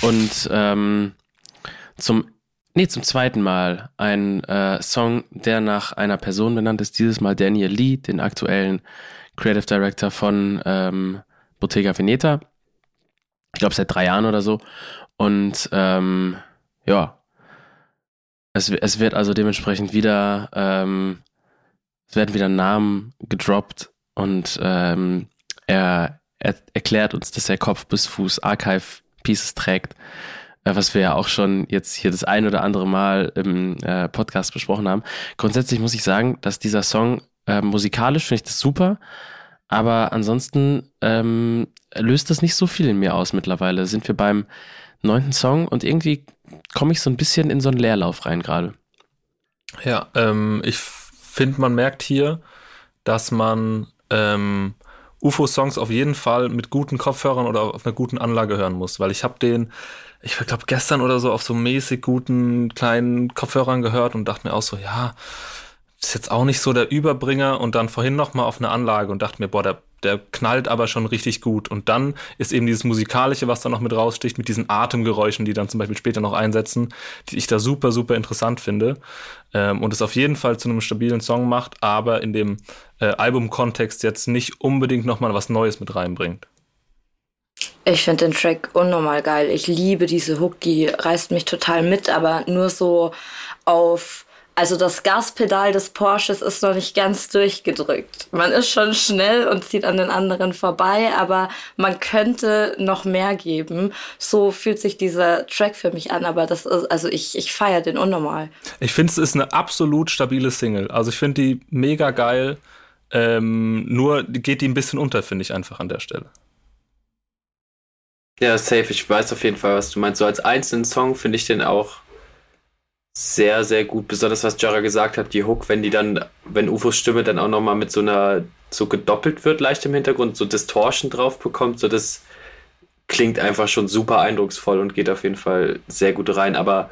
und ähm, zum, nee, zum zweiten Mal ein äh, Song, der nach einer Person benannt ist, dieses Mal Daniel Lee, den aktuellen Creative Director von ähm, Bottega Veneta. Ich glaube seit drei Jahren oder so. Und ähm, ja, es, es wird also dementsprechend wieder, ähm, es werden wieder Namen gedroppt und ähm, er, er erklärt uns, dass er Kopf bis Fuß Archive Pieces trägt, äh, was wir ja auch schon jetzt hier das ein oder andere Mal im äh, Podcast besprochen haben. Grundsätzlich muss ich sagen, dass dieser Song äh, musikalisch finde ich das super, aber ansonsten ähm, löst das nicht so viel in mir aus mittlerweile. Sind wir beim neunten Song und irgendwie komme ich so ein bisschen in so einen Leerlauf rein gerade. Ja, ähm, ich finde, man merkt hier, dass man ähm, UFO-Songs auf jeden Fall mit guten Kopfhörern oder auf einer guten Anlage hören muss, weil ich habe den, ich glaube gestern oder so auf so mäßig guten kleinen Kopfhörern gehört und dachte mir auch so, ja, ist jetzt auch nicht so der Überbringer und dann vorhin noch mal auf eine Anlage und dachte mir, boah, der, der knallt aber schon richtig gut. Und dann ist eben dieses Musikalische, was da noch mit raussticht, mit diesen Atemgeräuschen, die dann zum Beispiel später noch einsetzen, die ich da super, super interessant finde. Ähm, und es auf jeden Fall zu einem stabilen Song macht, aber in dem äh, Albumkontext jetzt nicht unbedingt noch mal was Neues mit reinbringt. Ich finde den Track unnormal geil. Ich liebe diese Hook, die reißt mich total mit, aber nur so auf. Also das Gaspedal des Porsches ist noch nicht ganz durchgedrückt. Man ist schon schnell und zieht an den anderen vorbei, aber man könnte noch mehr geben. So fühlt sich dieser Track für mich an, aber das ist, also ich, ich feiere den unnormal. Ich finde, es ist eine absolut stabile Single. Also ich finde die mega geil. Ähm, nur geht die ein bisschen unter, finde ich einfach an der Stelle. Ja, safe. Ich weiß auf jeden Fall, was du meinst. So als einzelnen Song finde ich den auch sehr, sehr gut. Besonders was Jara gesagt hat, die Hook, wenn die dann, wenn Ufos Stimme dann auch nochmal mit so einer, so gedoppelt wird, leicht im Hintergrund, so Distortion drauf bekommt, so das klingt einfach schon super eindrucksvoll und geht auf jeden Fall sehr gut rein. Aber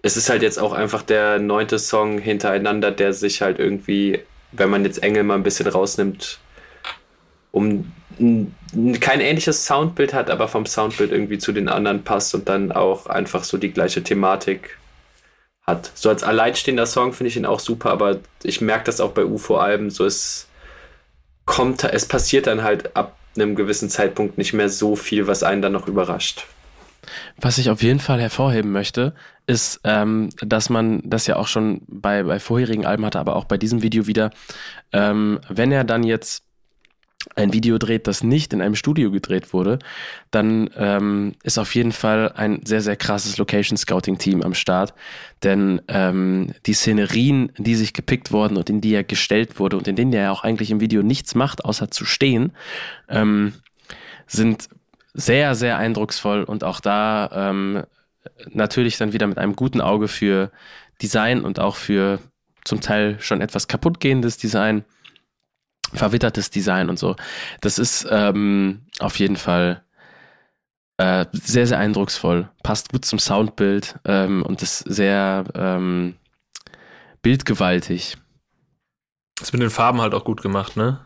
es ist halt jetzt auch einfach der neunte Song hintereinander, der sich halt irgendwie, wenn man jetzt Engel mal ein bisschen rausnimmt, um kein ähnliches Soundbild hat, aber vom Soundbild irgendwie zu den anderen passt und dann auch einfach so die gleiche Thematik hat. So als alleinstehender Song finde ich ihn auch super, aber ich merke das auch bei UFO-Alben, so es kommt, es passiert dann halt ab einem gewissen Zeitpunkt nicht mehr so viel, was einen dann noch überrascht. Was ich auf jeden Fall hervorheben möchte, ist, ähm, dass man das ja auch schon bei, bei vorherigen Alben hatte, aber auch bei diesem Video wieder, ähm, wenn er dann jetzt ein Video dreht, das nicht in einem Studio gedreht wurde, dann ähm, ist auf jeden Fall ein sehr, sehr krasses Location-Scouting-Team am Start. Denn ähm, die Szenerien, die sich gepickt wurden und in die er gestellt wurde und in denen er auch eigentlich im Video nichts macht, außer zu stehen, ähm, sind sehr, sehr eindrucksvoll und auch da ähm, natürlich dann wieder mit einem guten Auge für Design und auch für zum Teil schon etwas kaputtgehendes Design verwittertes Design und so. Das ist ähm, auf jeden Fall äh, sehr, sehr eindrucksvoll. Passt gut zum Soundbild ähm, und ist sehr ähm, bildgewaltig. ist mit den Farben halt auch gut gemacht, ne?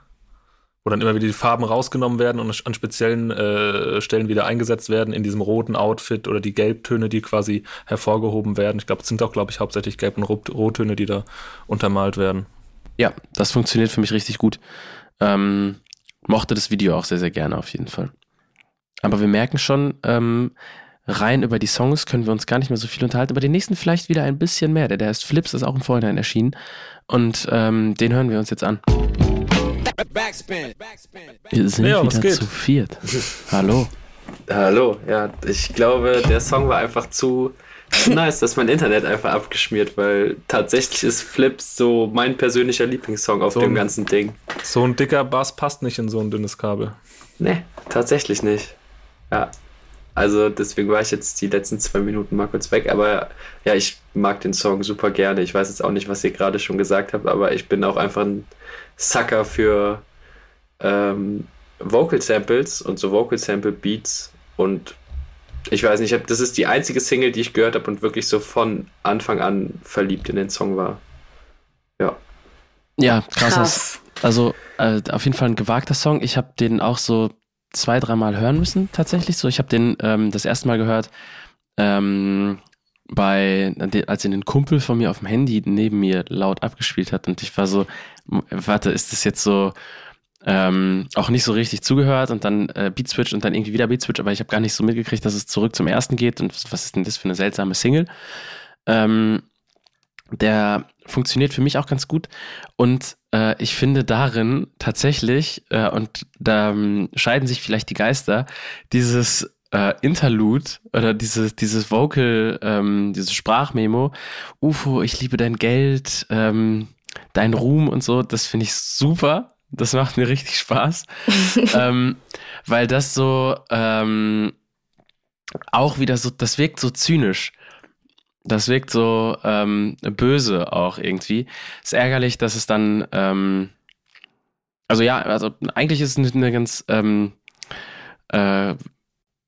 Wo dann immer wieder die Farben rausgenommen werden und an speziellen äh, Stellen wieder eingesetzt werden in diesem roten Outfit oder die Gelbtöne, die quasi hervorgehoben werden. Ich glaube, es sind auch, glaube ich, hauptsächlich Gelb- und Rottöne, die da untermalt werden. Ja, das funktioniert für mich richtig gut. Ähm, mochte das Video auch sehr, sehr gerne auf jeden Fall. Aber wir merken schon, ähm, rein über die Songs können wir uns gar nicht mehr so viel unterhalten. Über den nächsten vielleicht wieder ein bisschen mehr. Der, der heißt Flips, ist auch im Vorhinein erschienen. Und ähm, den hören wir uns jetzt an. Wir sind ja, wieder zu viert. Hallo. Hallo, ja, ich glaube, der Song war einfach zu nice, dass mein Internet einfach abgeschmiert, weil tatsächlich ist Flips so mein persönlicher Lieblingssong auf so dem ganzen Ding. So ein dicker Bass passt nicht in so ein dünnes Kabel. Nee, tatsächlich nicht. Ja. Also deswegen war ich jetzt die letzten zwei Minuten mal kurz weg, aber ja, ich mag den Song super gerne. Ich weiß jetzt auch nicht, was ihr gerade schon gesagt habt, aber ich bin auch einfach ein Sucker für ähm, Vocal Samples und so Vocal Sample Beats und ich weiß nicht, das ist die einzige Single, die ich gehört habe und wirklich so von Anfang an verliebt in den Song war. Ja. Ja, krass. krass. Also äh, auf jeden Fall ein gewagter Song. Ich habe den auch so zwei, dreimal hören müssen, tatsächlich. So, ich habe den ähm, das erste Mal gehört, ähm, bei, als ihn ein Kumpel von mir auf dem Handy neben mir laut abgespielt hat und ich war so, warte, ist das jetzt so ähm, auch nicht so richtig zugehört und dann äh, Beat Switch und dann irgendwie wieder Beat Switch, aber ich habe gar nicht so mitgekriegt, dass es zurück zum ersten geht und was ist denn das für eine seltsame Single? Ähm, der funktioniert für mich auch ganz gut und äh, ich finde darin tatsächlich, äh, und da ähm, scheiden sich vielleicht die Geister, dieses äh, Interlude oder dieses, dieses Vocal, ähm, dieses Sprachmemo, UFO, ich liebe dein Geld, ähm, dein Ruhm und so, das finde ich super. Das macht mir richtig Spaß. ähm, weil das so ähm, auch wieder so, das wirkt so zynisch. Das wirkt so ähm, böse auch irgendwie. Ist ärgerlich, dass es dann, ähm, also ja, also eigentlich ist es eine ganz ähm, äh,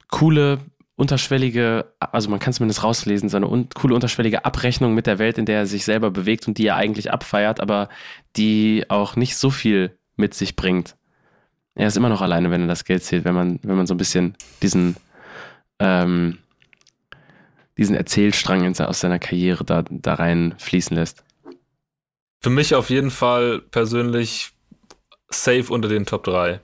coole unterschwellige, also man kann zumindest rauslesen, so eine un coole unterschwellige Abrechnung mit der Welt, in der er sich selber bewegt und die er eigentlich abfeiert, aber die auch nicht so viel mit sich bringt. Er ist immer noch alleine, wenn er das Geld zählt, wenn man, wenn man so ein bisschen diesen, ähm, diesen Erzählstrang aus seiner Karriere da, da rein fließen lässt. Für mich auf jeden Fall persönlich safe unter den Top 3.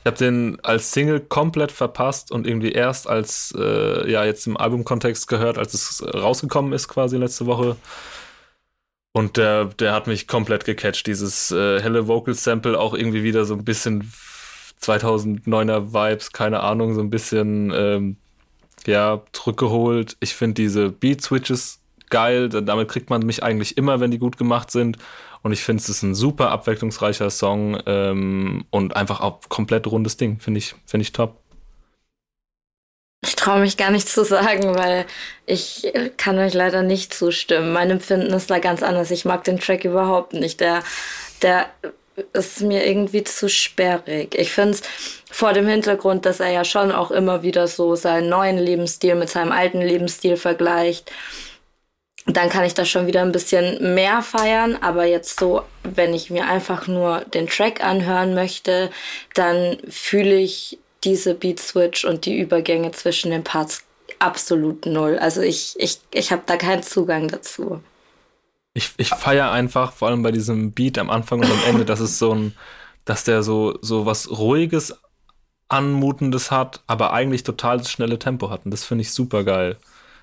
Ich habe den als Single komplett verpasst und irgendwie erst als, äh, ja, jetzt im Albumkontext gehört, als es rausgekommen ist quasi letzte Woche. Und der, der hat mich komplett gecatcht. Dieses äh, helle Vocal Sample auch irgendwie wieder so ein bisschen 2009er Vibes, keine Ahnung, so ein bisschen ähm, ja zurückgeholt. Ich finde diese Beat Switches geil. Damit kriegt man mich eigentlich immer, wenn die gut gemacht sind. Und ich finde, es ist ein super abwechslungsreicher Song ähm, und einfach auch komplett rundes Ding. Finde ich, finde ich top. Ich traue mich gar nicht zu sagen, weil ich kann euch leider nicht zustimmen. Mein Empfinden ist da ganz anders. Ich mag den Track überhaupt nicht. Der, der ist mir irgendwie zu sperrig. Ich finde es vor dem Hintergrund, dass er ja schon auch immer wieder so seinen neuen Lebensstil mit seinem alten Lebensstil vergleicht. Dann kann ich das schon wieder ein bisschen mehr feiern, aber jetzt so, wenn ich mir einfach nur den Track anhören möchte, dann fühle ich diese Beat Switch und die Übergänge zwischen den Parts absolut null. Also ich, ich, ich habe da keinen Zugang dazu. Ich, ich feiere einfach, vor allem bei diesem Beat am Anfang und am Ende, dass es so ein, dass der so, so was Ruhiges, Anmutendes hat, aber eigentlich total das schnelle Tempo hat. Und das finde ich super geil.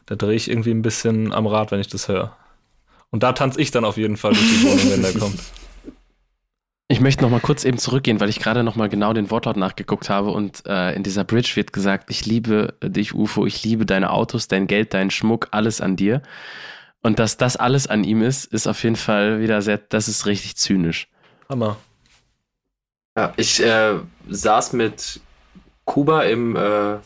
Da drehe ich irgendwie ein bisschen am Rad, wenn ich das höre. Und da tanze ich dann auf jeden Fall durch die Wohnung, wenn der kommt. Ich möchte noch mal kurz eben zurückgehen, weil ich gerade noch mal genau den Wortlaut nachgeguckt habe und äh, in dieser Bridge wird gesagt, ich liebe dich, Ufo, ich liebe deine Autos, dein Geld, deinen Schmuck, alles an dir. Und dass das alles an ihm ist, ist auf jeden Fall wieder sehr, das ist richtig zynisch. Hammer. Ja, ich äh, saß mit Kuba im, äh,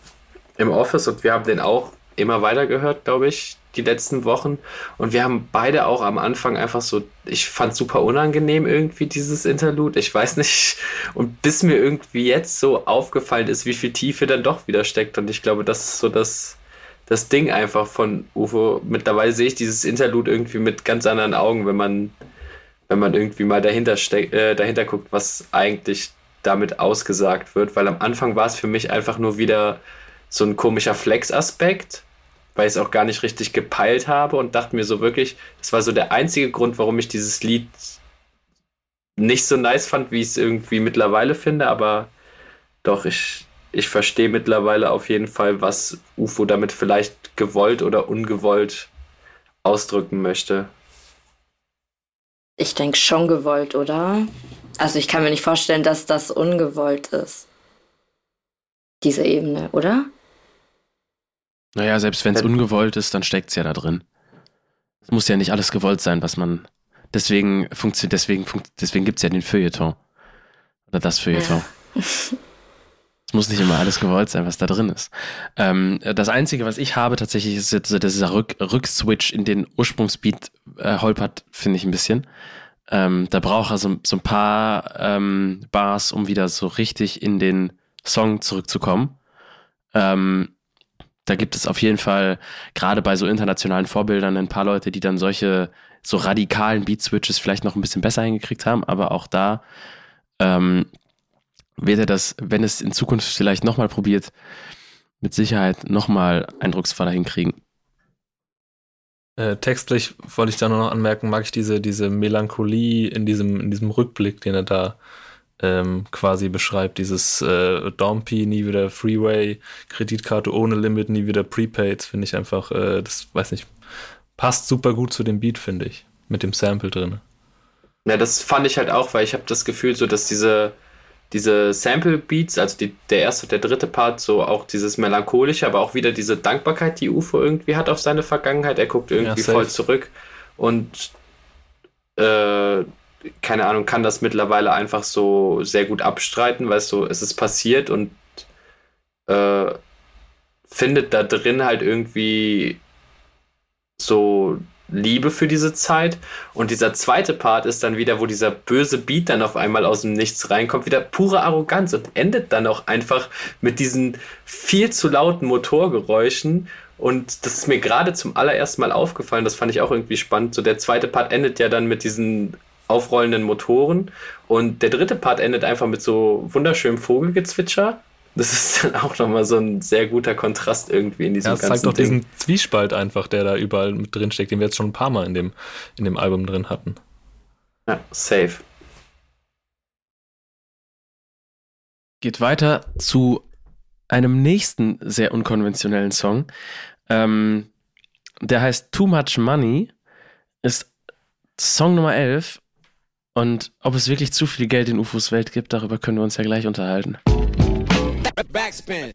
im Office und wir haben den auch immer weiter gehört, glaube ich, die letzten Wochen. Und wir haben beide auch am Anfang einfach so, ich fand super unangenehm irgendwie dieses Interlude. Ich weiß nicht. Und bis mir irgendwie jetzt so aufgefallen ist, wie viel Tiefe dann doch wieder steckt. Und ich glaube, das ist so das, das Ding einfach von UFO. Mittlerweile sehe ich dieses Interlude irgendwie mit ganz anderen Augen, wenn man, wenn man irgendwie mal dahinter, steck, äh, dahinter guckt, was eigentlich damit ausgesagt wird. Weil am Anfang war es für mich einfach nur wieder so ein komischer Flex-Aspekt weil ich es auch gar nicht richtig gepeilt habe und dachte mir so wirklich, das war so der einzige Grund, warum ich dieses Lied nicht so nice fand, wie ich es irgendwie mittlerweile finde, aber doch, ich, ich verstehe mittlerweile auf jeden Fall, was UFO damit vielleicht gewollt oder ungewollt ausdrücken möchte. Ich denke schon gewollt, oder? Also ich kann mir nicht vorstellen, dass das ungewollt ist. Diese Ebene, oder? Naja, selbst wenn es ungewollt ist, dann steckt es ja da drin. Es muss ja nicht alles gewollt sein, was man. Deswegen funktioniert, deswegen, funkt, deswegen gibt es ja den Feuilleton. Oder das Feuilleton. Ja. es muss nicht immer alles gewollt sein, was da drin ist. Ähm, das Einzige, was ich habe tatsächlich, ist jetzt so dieser Rück, Rückswitch in den Ursprungsbeat äh, holpert, finde ich ein bisschen. Ähm, da braucht er so, so ein paar ähm, Bars, um wieder so richtig in den Song zurückzukommen. Ähm, da gibt es auf jeden Fall gerade bei so internationalen Vorbildern ein paar Leute, die dann solche so radikalen Beat-Switches vielleicht noch ein bisschen besser hingekriegt haben, aber auch da ähm, wird er das, wenn es in Zukunft vielleicht nochmal probiert, mit Sicherheit nochmal eindrucksvoller hinkriegen. Äh, textlich wollte ich da nur noch anmerken, mag ich diese, diese Melancholie in diesem, in diesem Rückblick, den er da ähm, quasi beschreibt, dieses äh, Dompi, nie wieder Freeway, Kreditkarte ohne Limit, nie wieder Prepaid, finde ich einfach, äh, das weiß nicht, passt super gut zu dem Beat, finde ich, mit dem Sample drin. Ja, das fand ich halt auch, weil ich habe das Gefühl, so dass diese, diese Sample-Beats, also die, der erste und der dritte Part, so auch dieses melancholische, aber auch wieder diese Dankbarkeit, die UFO irgendwie hat auf seine Vergangenheit. Er guckt irgendwie ja, voll zurück und äh, keine Ahnung, kann das mittlerweile einfach so sehr gut abstreiten, weißt du, es ist passiert und äh, findet da drin halt irgendwie so Liebe für diese Zeit. Und dieser zweite Part ist dann wieder, wo dieser böse Beat dann auf einmal aus dem Nichts reinkommt, wieder pure Arroganz und endet dann auch einfach mit diesen viel zu lauten Motorgeräuschen. Und das ist mir gerade zum allerersten Mal aufgefallen, das fand ich auch irgendwie spannend. So der zweite Part endet ja dann mit diesen aufrollenden Motoren. Und der dritte Part endet einfach mit so wunderschönem Vogelgezwitscher. Das ist dann auch nochmal so ein sehr guter Kontrast irgendwie in diesem ja, das ganzen zeigt doch Ding. diesen Zwiespalt einfach, der da überall mit drin steckt, den wir jetzt schon ein paar Mal in dem, in dem Album drin hatten. Ja, safe. Geht weiter zu einem nächsten sehr unkonventionellen Song. Ähm, der heißt Too Much Money, ist Song Nummer 11 und ob es wirklich zu viel Geld in UFOs Welt gibt, darüber können wir uns ja gleich unterhalten. Backspin.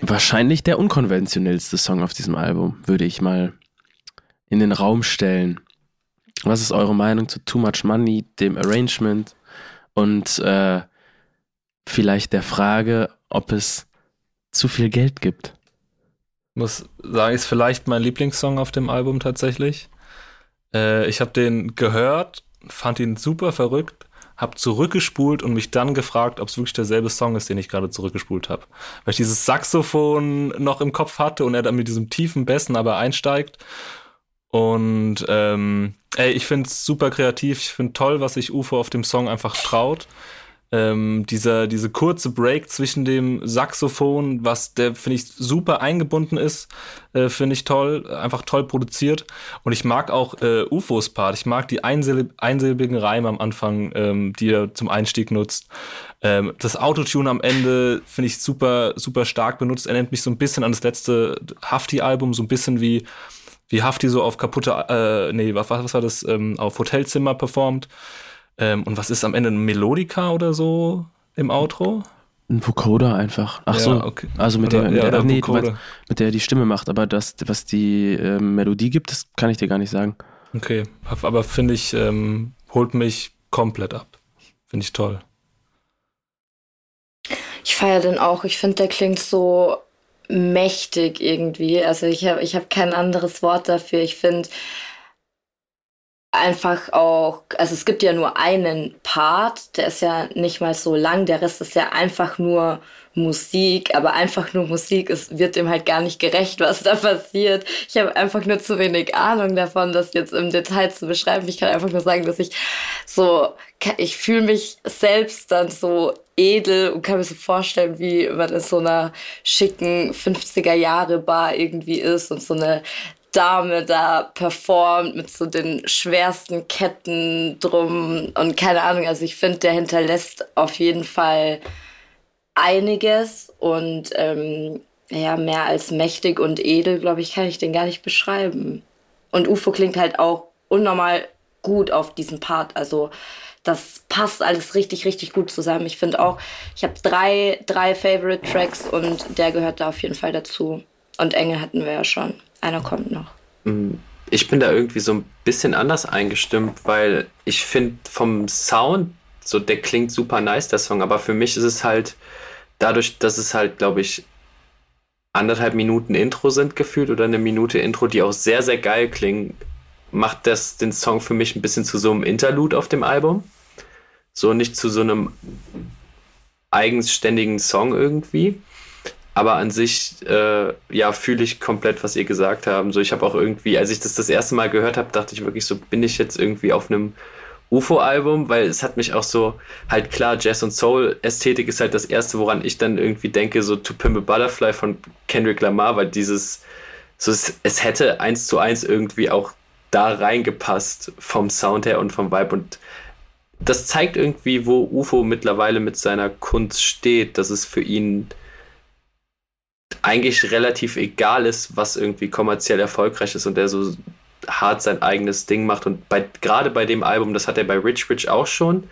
Wahrscheinlich der unkonventionellste Song auf diesem Album, würde ich mal in den Raum stellen. Was ist eure Meinung zu Too Much Money, dem Arrangement und äh, vielleicht der Frage, ob es zu viel Geld gibt? Ich muss sagen, ist vielleicht mein Lieblingssong auf dem Album tatsächlich. Äh, ich habe den gehört fand ihn super verrückt, habe zurückgespult und mich dann gefragt, ob es wirklich derselbe Song ist, den ich gerade zurückgespult habe. Weil ich dieses Saxophon noch im Kopf hatte und er dann mit diesem tiefen Bessen aber einsteigt. Und ähm, ey, ich finde es super kreativ. Ich finde toll, was sich UFO auf dem Song einfach traut. Ähm, dieser, diese kurze Break zwischen dem Saxophon, was der, finde ich, super eingebunden ist, äh, finde ich toll, einfach toll produziert. Und ich mag auch äh, UFOs Part. Ich mag die einsilb einsilbigen Reime am Anfang, ähm, die er zum Einstieg nutzt. Ähm, das Autotune am Ende finde ich super, super stark benutzt. Er nennt mich so ein bisschen an das letzte Hafti-Album, so ein bisschen wie wie Hafti so auf kaputte, äh, nee, was, was war das, ähm, auf Hotelzimmer performt. Ähm, und was ist am Ende ein Melodika oder so im Outro? Ein Vocoder einfach. Ach ja, so, okay. also mit oder, der, mit, ja, der, nee, meinst, mit der die Stimme macht, aber das, was die äh, Melodie gibt, das kann ich dir gar nicht sagen. Okay, aber finde ich, ähm, holt mich komplett ab. Finde ich toll. Ich feiere den auch. Ich finde, der klingt so mächtig irgendwie. Also ich habe ich hab kein anderes Wort dafür. Ich finde, einfach auch, also es gibt ja nur einen Part, der ist ja nicht mal so lang, der Rest ist ja einfach nur Musik, aber einfach nur Musik, es wird dem halt gar nicht gerecht, was da passiert. Ich habe einfach nur zu wenig Ahnung davon, das jetzt im Detail zu beschreiben. Ich kann einfach nur sagen, dass ich so, ich fühle mich selbst dann so edel und kann mir so vorstellen, wie man in so einer schicken 50er Jahre Bar irgendwie ist und so eine Dame da performt mit so den schwersten Ketten drum und keine Ahnung. Also ich finde, der hinterlässt auf jeden Fall einiges und ähm, ja, mehr als mächtig und edel, glaube ich, kann ich den gar nicht beschreiben. Und UFO klingt halt auch unnormal gut auf diesen Part. Also das passt alles richtig, richtig gut zusammen. Ich finde auch, ich habe drei, drei Favorite Tracks und der gehört da auf jeden Fall dazu. Und Engel hatten wir ja schon. Einer kommt noch. Mm, ich bin da irgendwie so ein bisschen anders eingestimmt, weil ich finde vom Sound, so der klingt super nice, der Song, aber für mich ist es halt dadurch, dass es halt, glaube ich, anderthalb Minuten Intro sind gefühlt oder eine Minute Intro, die auch sehr, sehr geil klingen, macht das den Song für mich ein bisschen zu so einem Interlude auf dem Album. So nicht zu so einem eigenständigen Song irgendwie. Aber an sich, äh, ja, fühle ich komplett, was ihr gesagt habt. So, ich habe auch irgendwie, als ich das das erste Mal gehört habe, dachte ich wirklich so, bin ich jetzt irgendwie auf einem UFO-Album, weil es hat mich auch so, halt klar, Jazz und Soul-Ästhetik ist halt das erste, woran ich dann irgendwie denke, so To Pimp a Butterfly von Kendrick Lamar, weil dieses, so es, es hätte eins zu eins irgendwie auch da reingepasst vom Sound her und vom Vibe und das zeigt irgendwie, wo UFO mittlerweile mit seiner Kunst steht, dass es für ihn eigentlich relativ egal ist, was irgendwie kommerziell erfolgreich ist und der so hart sein eigenes Ding macht. Und bei, gerade bei dem Album, das hat er bei Rich Rich auch schon,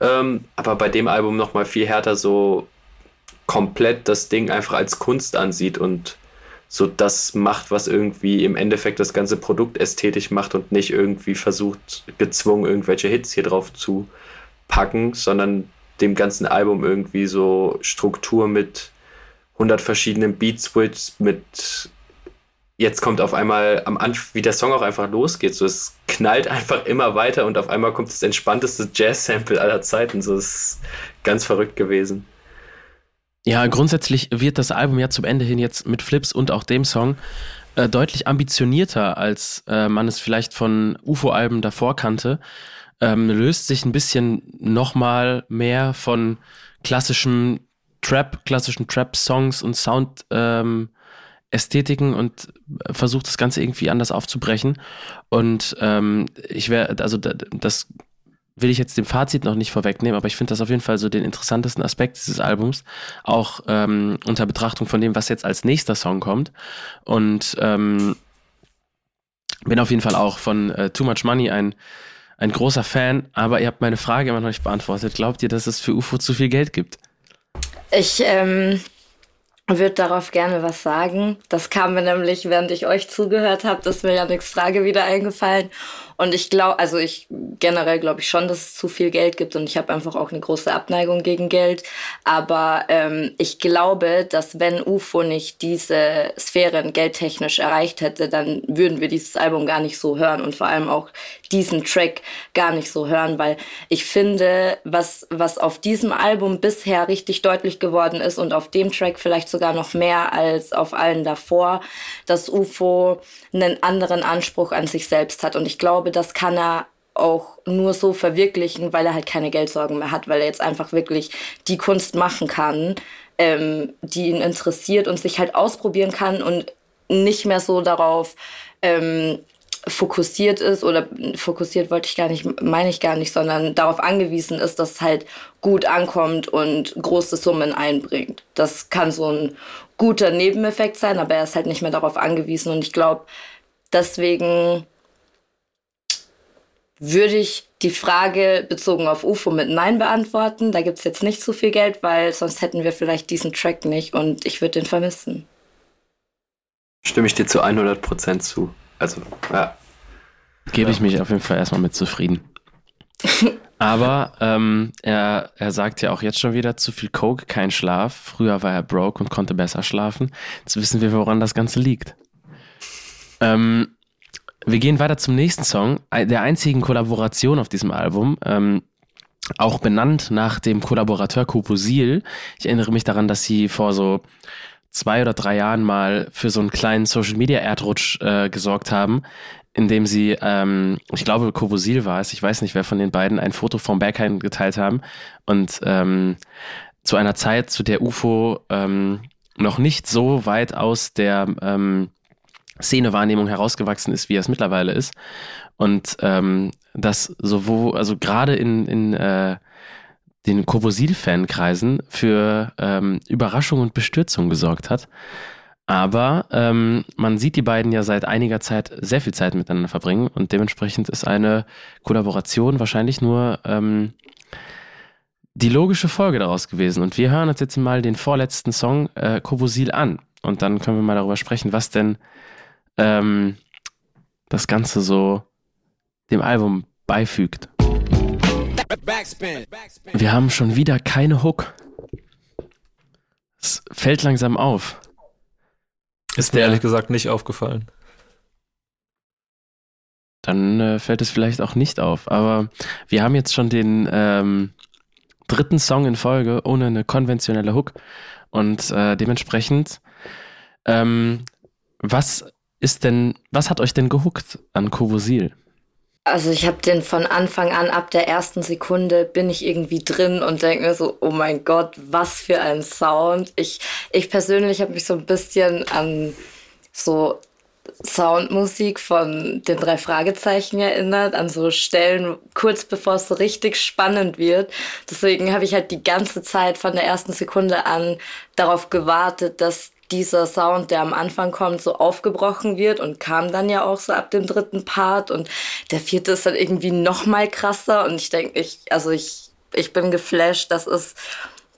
ähm, aber bei dem Album nochmal viel härter so komplett das Ding einfach als Kunst ansieht und so das macht, was irgendwie im Endeffekt das ganze Produkt ästhetisch macht und nicht irgendwie versucht, gezwungen, irgendwelche Hits hier drauf zu packen, sondern dem ganzen Album irgendwie so Struktur mit 100 verschiedenen Beat-Switches mit jetzt kommt auf einmal am Anfang, wie der Song auch einfach losgeht. So, es knallt einfach immer weiter und auf einmal kommt das entspannteste Jazz-Sample aller Zeiten. So, ist ganz verrückt gewesen. Ja, grundsätzlich wird das Album ja zum Ende hin jetzt mit Flips und auch dem Song äh, deutlich ambitionierter, als äh, man es vielleicht von UFO-Alben davor kannte. Ähm, löst sich ein bisschen nochmal mehr von klassischem Trap, klassischen Trap-Songs und Sound ähm, und versucht das Ganze irgendwie anders aufzubrechen. Und ähm, ich wäre, also das will ich jetzt dem Fazit noch nicht vorwegnehmen, aber ich finde das auf jeden Fall so den interessantesten Aspekt dieses Albums, auch ähm, unter Betrachtung von dem, was jetzt als nächster Song kommt. Und ähm, bin auf jeden Fall auch von äh, Too Much Money ein, ein großer Fan, aber ihr habt meine Frage immer noch nicht beantwortet. Glaubt ihr, dass es für UFO zu viel Geld gibt? Ich ähm, würde darauf gerne was sagen. Das kam mir nämlich, während ich euch zugehört habe, ist mir ja nichts Frage wieder eingefallen. Und ich glaube, also ich generell glaube ich schon, dass es zu viel Geld gibt und ich habe einfach auch eine große Abneigung gegen Geld. Aber ähm, ich glaube, dass wenn UFO nicht diese Sphären geldtechnisch erreicht hätte, dann würden wir dieses Album gar nicht so hören und vor allem auch diesen Track gar nicht so hören, weil ich finde, was, was auf diesem Album bisher richtig deutlich geworden ist und auf dem Track vielleicht sogar noch mehr als auf allen davor, dass UFO einen anderen Anspruch an sich selbst hat. Und ich glaube, das kann er auch nur so verwirklichen, weil er halt keine Geldsorgen mehr hat, weil er jetzt einfach wirklich die Kunst machen kann, ähm, die ihn interessiert und sich halt ausprobieren kann und nicht mehr so darauf ähm, fokussiert ist oder fokussiert wollte ich gar nicht, meine ich gar nicht, sondern darauf angewiesen ist, dass es halt gut ankommt und große Summen einbringt. Das kann so ein guter Nebeneffekt sein, aber er ist halt nicht mehr darauf angewiesen und ich glaube, deswegen würde ich die Frage bezogen auf UFO mit Nein beantworten. Da gibt es jetzt nicht so viel Geld, weil sonst hätten wir vielleicht diesen Track nicht und ich würde den vermissen. Stimme ich dir zu 100% zu. Also, ja. Gebe ich mich auf jeden Fall erstmal mit zufrieden. Aber ähm, er, er sagt ja auch jetzt schon wieder, zu viel Coke, kein Schlaf. Früher war er broke und konnte besser schlafen. Jetzt wissen wir, woran das Ganze liegt. Ähm, wir gehen weiter zum nächsten Song, der einzigen Kollaboration auf diesem Album. Ähm, auch benannt nach dem Kollaborateur Koposil. Ich erinnere mich daran, dass sie vor so zwei oder drei Jahren mal für so einen kleinen Social Media Erdrutsch äh, gesorgt haben, indem sie, ähm, ich glaube, Kobosil war es, ich weiß nicht, wer von den beiden, ein Foto vom Berghain geteilt haben und ähm, zu einer Zeit, zu der UFO ähm, noch nicht so weit aus der ähm, Szenewahrnehmung herausgewachsen ist, wie es mittlerweile ist. Und ähm, das sowohl, also gerade in, in äh, den Kobosil-Fankreisen für ähm, Überraschung und Bestürzung gesorgt hat. Aber ähm, man sieht die beiden ja seit einiger Zeit sehr viel Zeit miteinander verbringen und dementsprechend ist eine Kollaboration wahrscheinlich nur ähm, die logische Folge daraus gewesen. Und wir hören uns jetzt mal den vorletzten Song äh, Kobosil an und dann können wir mal darüber sprechen, was denn ähm, das Ganze so dem Album beifügt. Wir haben schon wieder keine Hook. Es fällt langsam auf. Ist mir ehrlich gesagt nicht aufgefallen. Dann äh, fällt es vielleicht auch nicht auf. Aber wir haben jetzt schon den ähm, dritten Song in Folge ohne eine konventionelle Hook. Und äh, dementsprechend, ähm, was ist denn, was hat euch denn gehuckt an Kovosil? Also ich habe den von Anfang an, ab der ersten Sekunde bin ich irgendwie drin und denke mir so, oh mein Gott, was für ein Sound. Ich, ich persönlich habe mich so ein bisschen an so Soundmusik von den drei Fragezeichen erinnert, an so Stellen kurz bevor es so richtig spannend wird. Deswegen habe ich halt die ganze Zeit von der ersten Sekunde an darauf gewartet, dass dieser Sound, der am Anfang kommt, so aufgebrochen wird und kam dann ja auch so ab dem dritten Part und der vierte ist dann irgendwie noch mal krasser und ich denke, ich, also ich, ich bin geflasht. Das ist,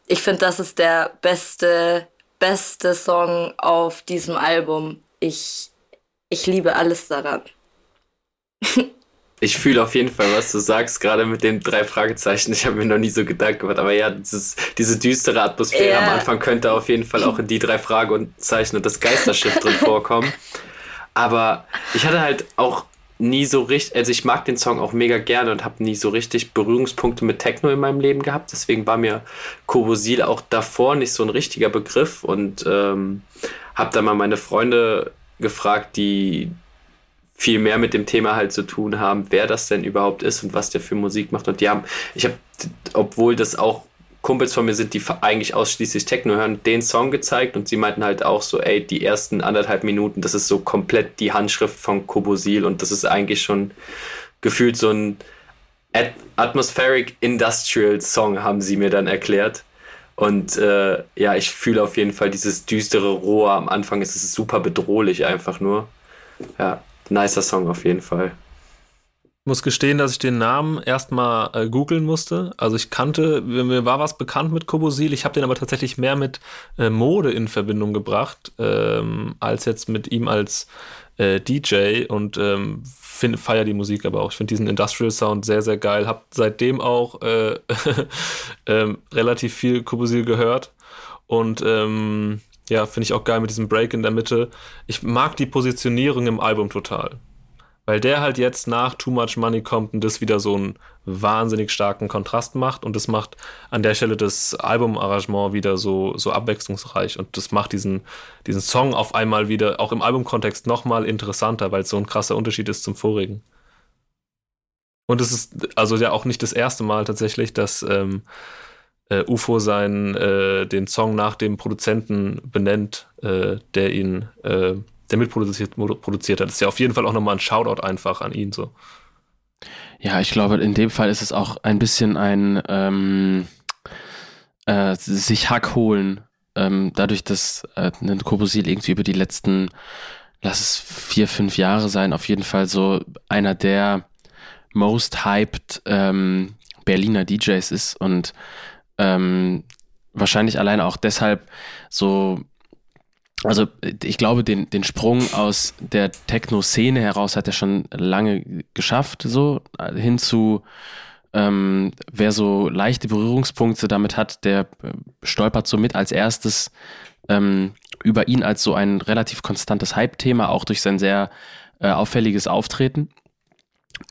ich finde, das ist der beste, beste Song auf diesem Album. Ich, ich liebe alles daran. Ich fühle auf jeden Fall, was du sagst, gerade mit den drei Fragezeichen. Ich habe mir noch nie so Gedanken gemacht, aber ja, dieses, diese düstere Atmosphäre yeah. am Anfang könnte auf jeden Fall auch in die drei Fragezeichen und das Geisterschiff drin vorkommen. Aber ich hatte halt auch nie so richtig, also ich mag den Song auch mega gerne und habe nie so richtig Berührungspunkte mit Techno in meinem Leben gehabt. Deswegen war mir Kobosil auch davor nicht so ein richtiger Begriff und ähm, habe da mal meine Freunde gefragt, die viel mehr mit dem Thema halt zu tun haben, wer das denn überhaupt ist und was der für Musik macht. Und die haben, ich habe, obwohl das auch Kumpels von mir sind, die eigentlich ausschließlich Techno hören, den Song gezeigt und sie meinten halt auch so, ey, die ersten anderthalb Minuten, das ist so komplett die Handschrift von Kobosil und das ist eigentlich schon gefühlt so ein At Atmospheric Industrial Song, haben sie mir dann erklärt. Und äh, ja, ich fühle auf jeden Fall dieses düstere Rohr am Anfang. Es ist super bedrohlich einfach nur. Ja nicer Song auf jeden Fall. muss gestehen, dass ich den Namen erstmal äh, googeln musste. Also ich kannte, mir war was bekannt mit Kobosil. Ich habe den aber tatsächlich mehr mit äh, Mode in Verbindung gebracht, ähm, als jetzt mit ihm als äh, DJ und ähm, feier die Musik aber auch. Ich finde diesen Industrial Sound sehr, sehr geil. Hab seitdem auch äh, ähm, relativ viel Kobosil gehört und ähm, ja, finde ich auch geil mit diesem Break in der Mitte. Ich mag die Positionierung im Album total weil der halt jetzt nach Too Much Money kommt und das wieder so einen wahnsinnig starken Kontrast macht und das macht an der Stelle das Albumarrangement wieder so, so abwechslungsreich und das macht diesen, diesen Song auf einmal wieder, auch im Albumkontext nochmal interessanter, weil es so ein krasser Unterschied ist zum vorigen. Und es ist also ja auch nicht das erste Mal tatsächlich, dass ähm, äh, UFO seinen, äh, den Song nach dem Produzenten benennt, äh, der ihn äh, der mitproduziert produziert hat. Das ist ja auf jeden Fall auch nochmal ein Shoutout einfach an ihn so. Ja, ich glaube, in dem Fall ist es auch ein bisschen ein ähm, äh, sich Hack holen. Ähm, dadurch, dass äh, Kobosil irgendwie über die letzten, lass es vier, fünf Jahre sein, auf jeden Fall so einer der most hyped ähm, Berliner DJs ist und ähm, wahrscheinlich alleine auch deshalb so also ich glaube, den, den Sprung aus der Techno-Szene heraus hat er schon lange geschafft, so hin zu ähm, wer so leichte Berührungspunkte damit hat, der äh, stolpert somit als erstes ähm, über ihn als so ein relativ konstantes Hype-Thema, auch durch sein sehr äh, auffälliges Auftreten.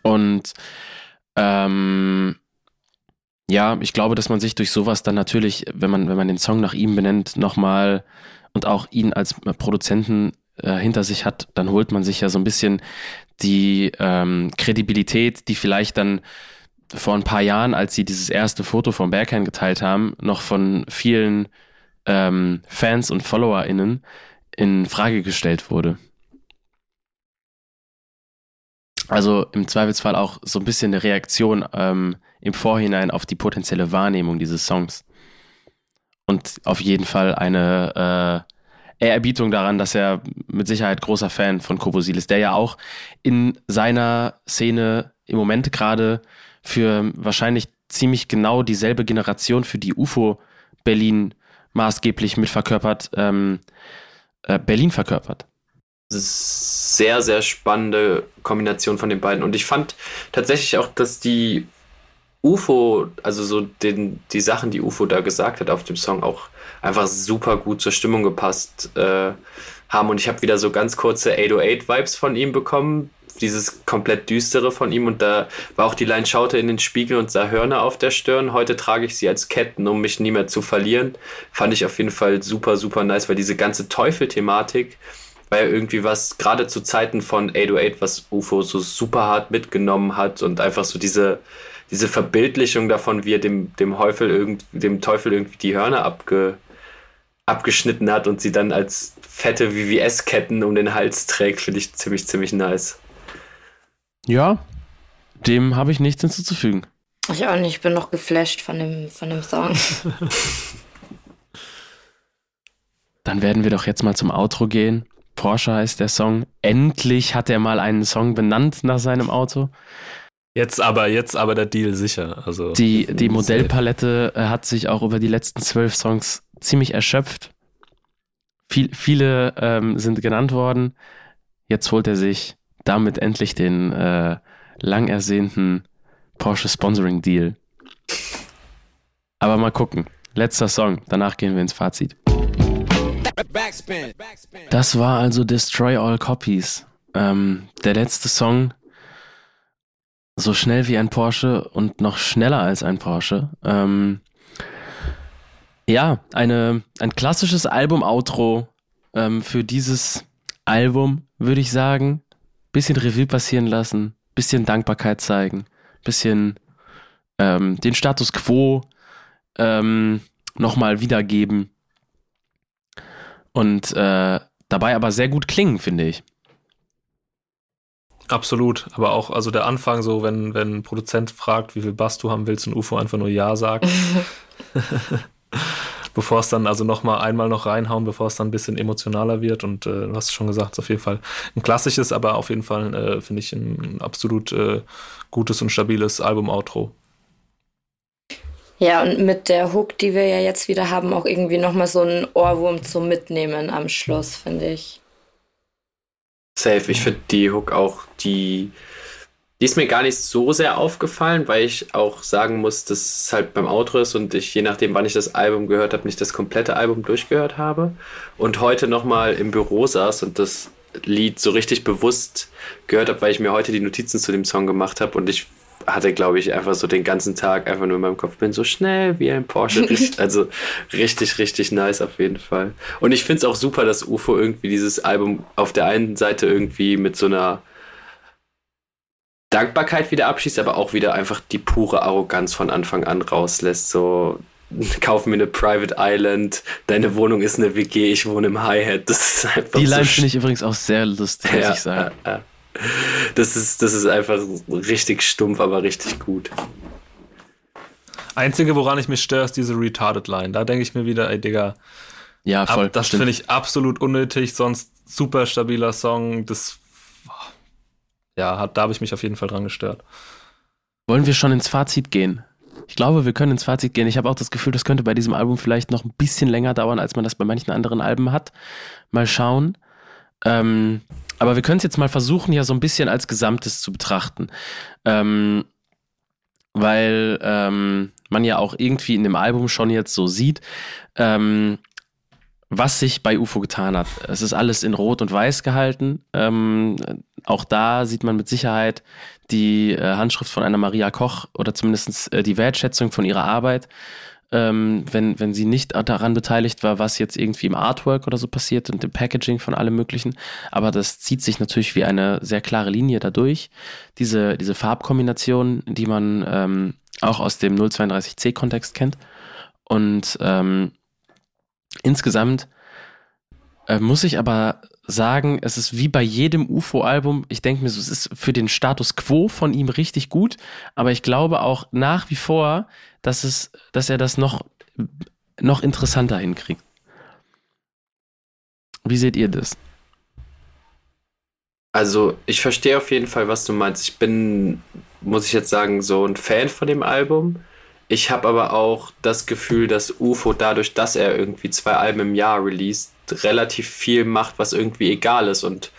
Und ähm, ja, ich glaube, dass man sich durch sowas dann natürlich, wenn man, wenn man den Song nach ihm benennt, nochmal und auch ihn als Produzenten äh, hinter sich hat, dann holt man sich ja so ein bisschen die ähm, Kredibilität, die vielleicht dann vor ein paar Jahren, als sie dieses erste Foto von Berghain geteilt haben, noch von vielen ähm, Fans und FollowerInnen in Frage gestellt wurde. Also im Zweifelsfall auch so ein bisschen eine Reaktion ähm, im Vorhinein auf die potenzielle Wahrnehmung dieses Songs und auf jeden Fall eine äh, Ehrerbietung daran, dass er mit Sicherheit großer Fan von Kobosil ist, der ja auch in seiner Szene im Moment gerade für wahrscheinlich ziemlich genau dieselbe Generation, für die UFO Berlin maßgeblich mitverkörpert, ähm, äh, Berlin verkörpert. Sehr, sehr spannende Kombination von den beiden. Und ich fand tatsächlich auch, dass die UFO, also so den, die Sachen, die UFO da gesagt hat auf dem Song, auch einfach super gut zur Stimmung gepasst äh, haben. Und ich habe wieder so ganz kurze 808-Vibes von ihm bekommen, dieses komplett düstere von ihm. Und da war auch die Line, schaute in den Spiegel und sah Hörner auf der Stirn. Heute trage ich sie als Ketten, um mich nie mehr zu verlieren. Fand ich auf jeden Fall super, super nice, weil diese ganze Teufel-Thematik ja irgendwie was, gerade zu Zeiten von 808, was UFO so super hart mitgenommen hat und einfach so diese diese Verbildlichung davon, wie er dem, dem, Teufel, irgend, dem Teufel irgendwie die Hörner abge, abgeschnitten hat und sie dann als fette VVS-Ketten um den Hals trägt, finde ich ziemlich, ziemlich nice. Ja, dem habe ich nichts hinzuzufügen. Ich auch nicht, ich bin noch geflasht von dem, von dem Song. Dann werden wir doch jetzt mal zum Outro gehen. Porsche heißt der Song. Endlich hat er mal einen Song benannt nach seinem Auto. Jetzt aber, jetzt aber der Deal sicher. Also die, die Modellpalette äh, hat sich auch über die letzten zwölf Songs ziemlich erschöpft. Viel, viele ähm, sind genannt worden. Jetzt holt er sich damit endlich den äh, lang ersehnten Porsche Sponsoring Deal. Aber mal gucken. Letzter Song, danach gehen wir ins Fazit. Das war also Destroy All Copies. Ähm, der letzte Song, so schnell wie ein Porsche und noch schneller als ein Porsche. Ähm, ja, eine, ein klassisches Album-Outro ähm, für dieses Album, würde ich sagen. Bisschen Revue passieren lassen, bisschen Dankbarkeit zeigen, bisschen ähm, den Status quo ähm, nochmal wiedergeben und äh, dabei aber sehr gut klingen, finde ich. Absolut, aber auch, also der Anfang so, wenn, wenn ein Produzent fragt, wie viel Bass du haben willst und UFO einfach nur Ja sagt. bevor es dann also nochmal einmal noch reinhauen, bevor es dann ein bisschen emotionaler wird. Und äh, du hast schon gesagt, es ist auf jeden Fall ein klassisches, aber auf jeden Fall äh, finde ich ein absolut äh, gutes und stabiles Album-Outro. Ja, und mit der Hook, die wir ja jetzt wieder haben, auch irgendwie nochmal so ein Ohrwurm zum Mitnehmen am Schluss, finde ich. Safe. Ich finde die Hook auch, die, die ist mir gar nicht so sehr aufgefallen, weil ich auch sagen muss, dass es halt beim Outro ist und ich, je nachdem, wann ich das Album gehört habe, nicht das komplette Album durchgehört habe. Und heute nochmal im Büro saß und das Lied so richtig bewusst gehört habe, weil ich mir heute die Notizen zu dem Song gemacht habe und ich hatte, glaube ich, einfach so den ganzen Tag einfach nur in meinem Kopf, bin so schnell wie ein Porsche. also richtig, richtig nice auf jeden Fall. Und ich finde es auch super, dass UFO irgendwie dieses Album auf der einen Seite irgendwie mit so einer Dankbarkeit wieder abschießt, aber auch wieder einfach die pure Arroganz von Anfang an rauslässt. So, kauf mir eine Private Island, deine Wohnung ist eine WG, ich wohne im Hi-Hat. Das ist einfach Die so Line finde ich übrigens auch sehr lustig, muss ja, ich sagen. Ja, ja. Das ist, das ist einfach richtig stumpf, aber richtig gut. Einzige, woran ich mich störe, ist diese Retarded Line. Da denke ich mir wieder, ey Digga, Ja, voll. ab, das finde ich absolut unnötig, sonst super stabiler Song. Das ja, hat, da habe ich mich auf jeden Fall dran gestört. Wollen wir schon ins Fazit gehen? Ich glaube, wir können ins Fazit gehen. Ich habe auch das Gefühl, das könnte bei diesem Album vielleicht noch ein bisschen länger dauern, als man das bei manchen anderen Alben hat. Mal schauen. Ähm, aber wir können es jetzt mal versuchen, ja so ein bisschen als Gesamtes zu betrachten. Ähm, weil ähm, man ja auch irgendwie in dem Album schon jetzt so sieht, ähm, was sich bei UFO getan hat. Es ist alles in Rot und Weiß gehalten. Ähm, auch da sieht man mit Sicherheit die äh, Handschrift von einer Maria Koch oder zumindest äh, die Wertschätzung von ihrer Arbeit. Ähm, wenn, wenn sie nicht daran beteiligt war, was jetzt irgendwie im Artwork oder so passiert und im Packaging von allem Möglichen. Aber das zieht sich natürlich wie eine sehr klare Linie dadurch. Diese, diese Farbkombination, die man ähm, auch aus dem 032C-Kontext kennt. Und ähm, insgesamt äh, muss ich aber sagen, es ist wie bei jedem UFO-Album, ich denke mir so, es ist für den Status quo von ihm richtig gut, aber ich glaube auch nach wie vor, dass, es, dass er das noch, noch interessanter hinkriegt. Wie seht ihr das? Also, ich verstehe auf jeden Fall, was du meinst. Ich bin, muss ich jetzt sagen, so ein Fan von dem Album. Ich habe aber auch das Gefühl, dass UFO dadurch, dass er irgendwie zwei Alben im Jahr released, relativ viel macht, was irgendwie egal ist und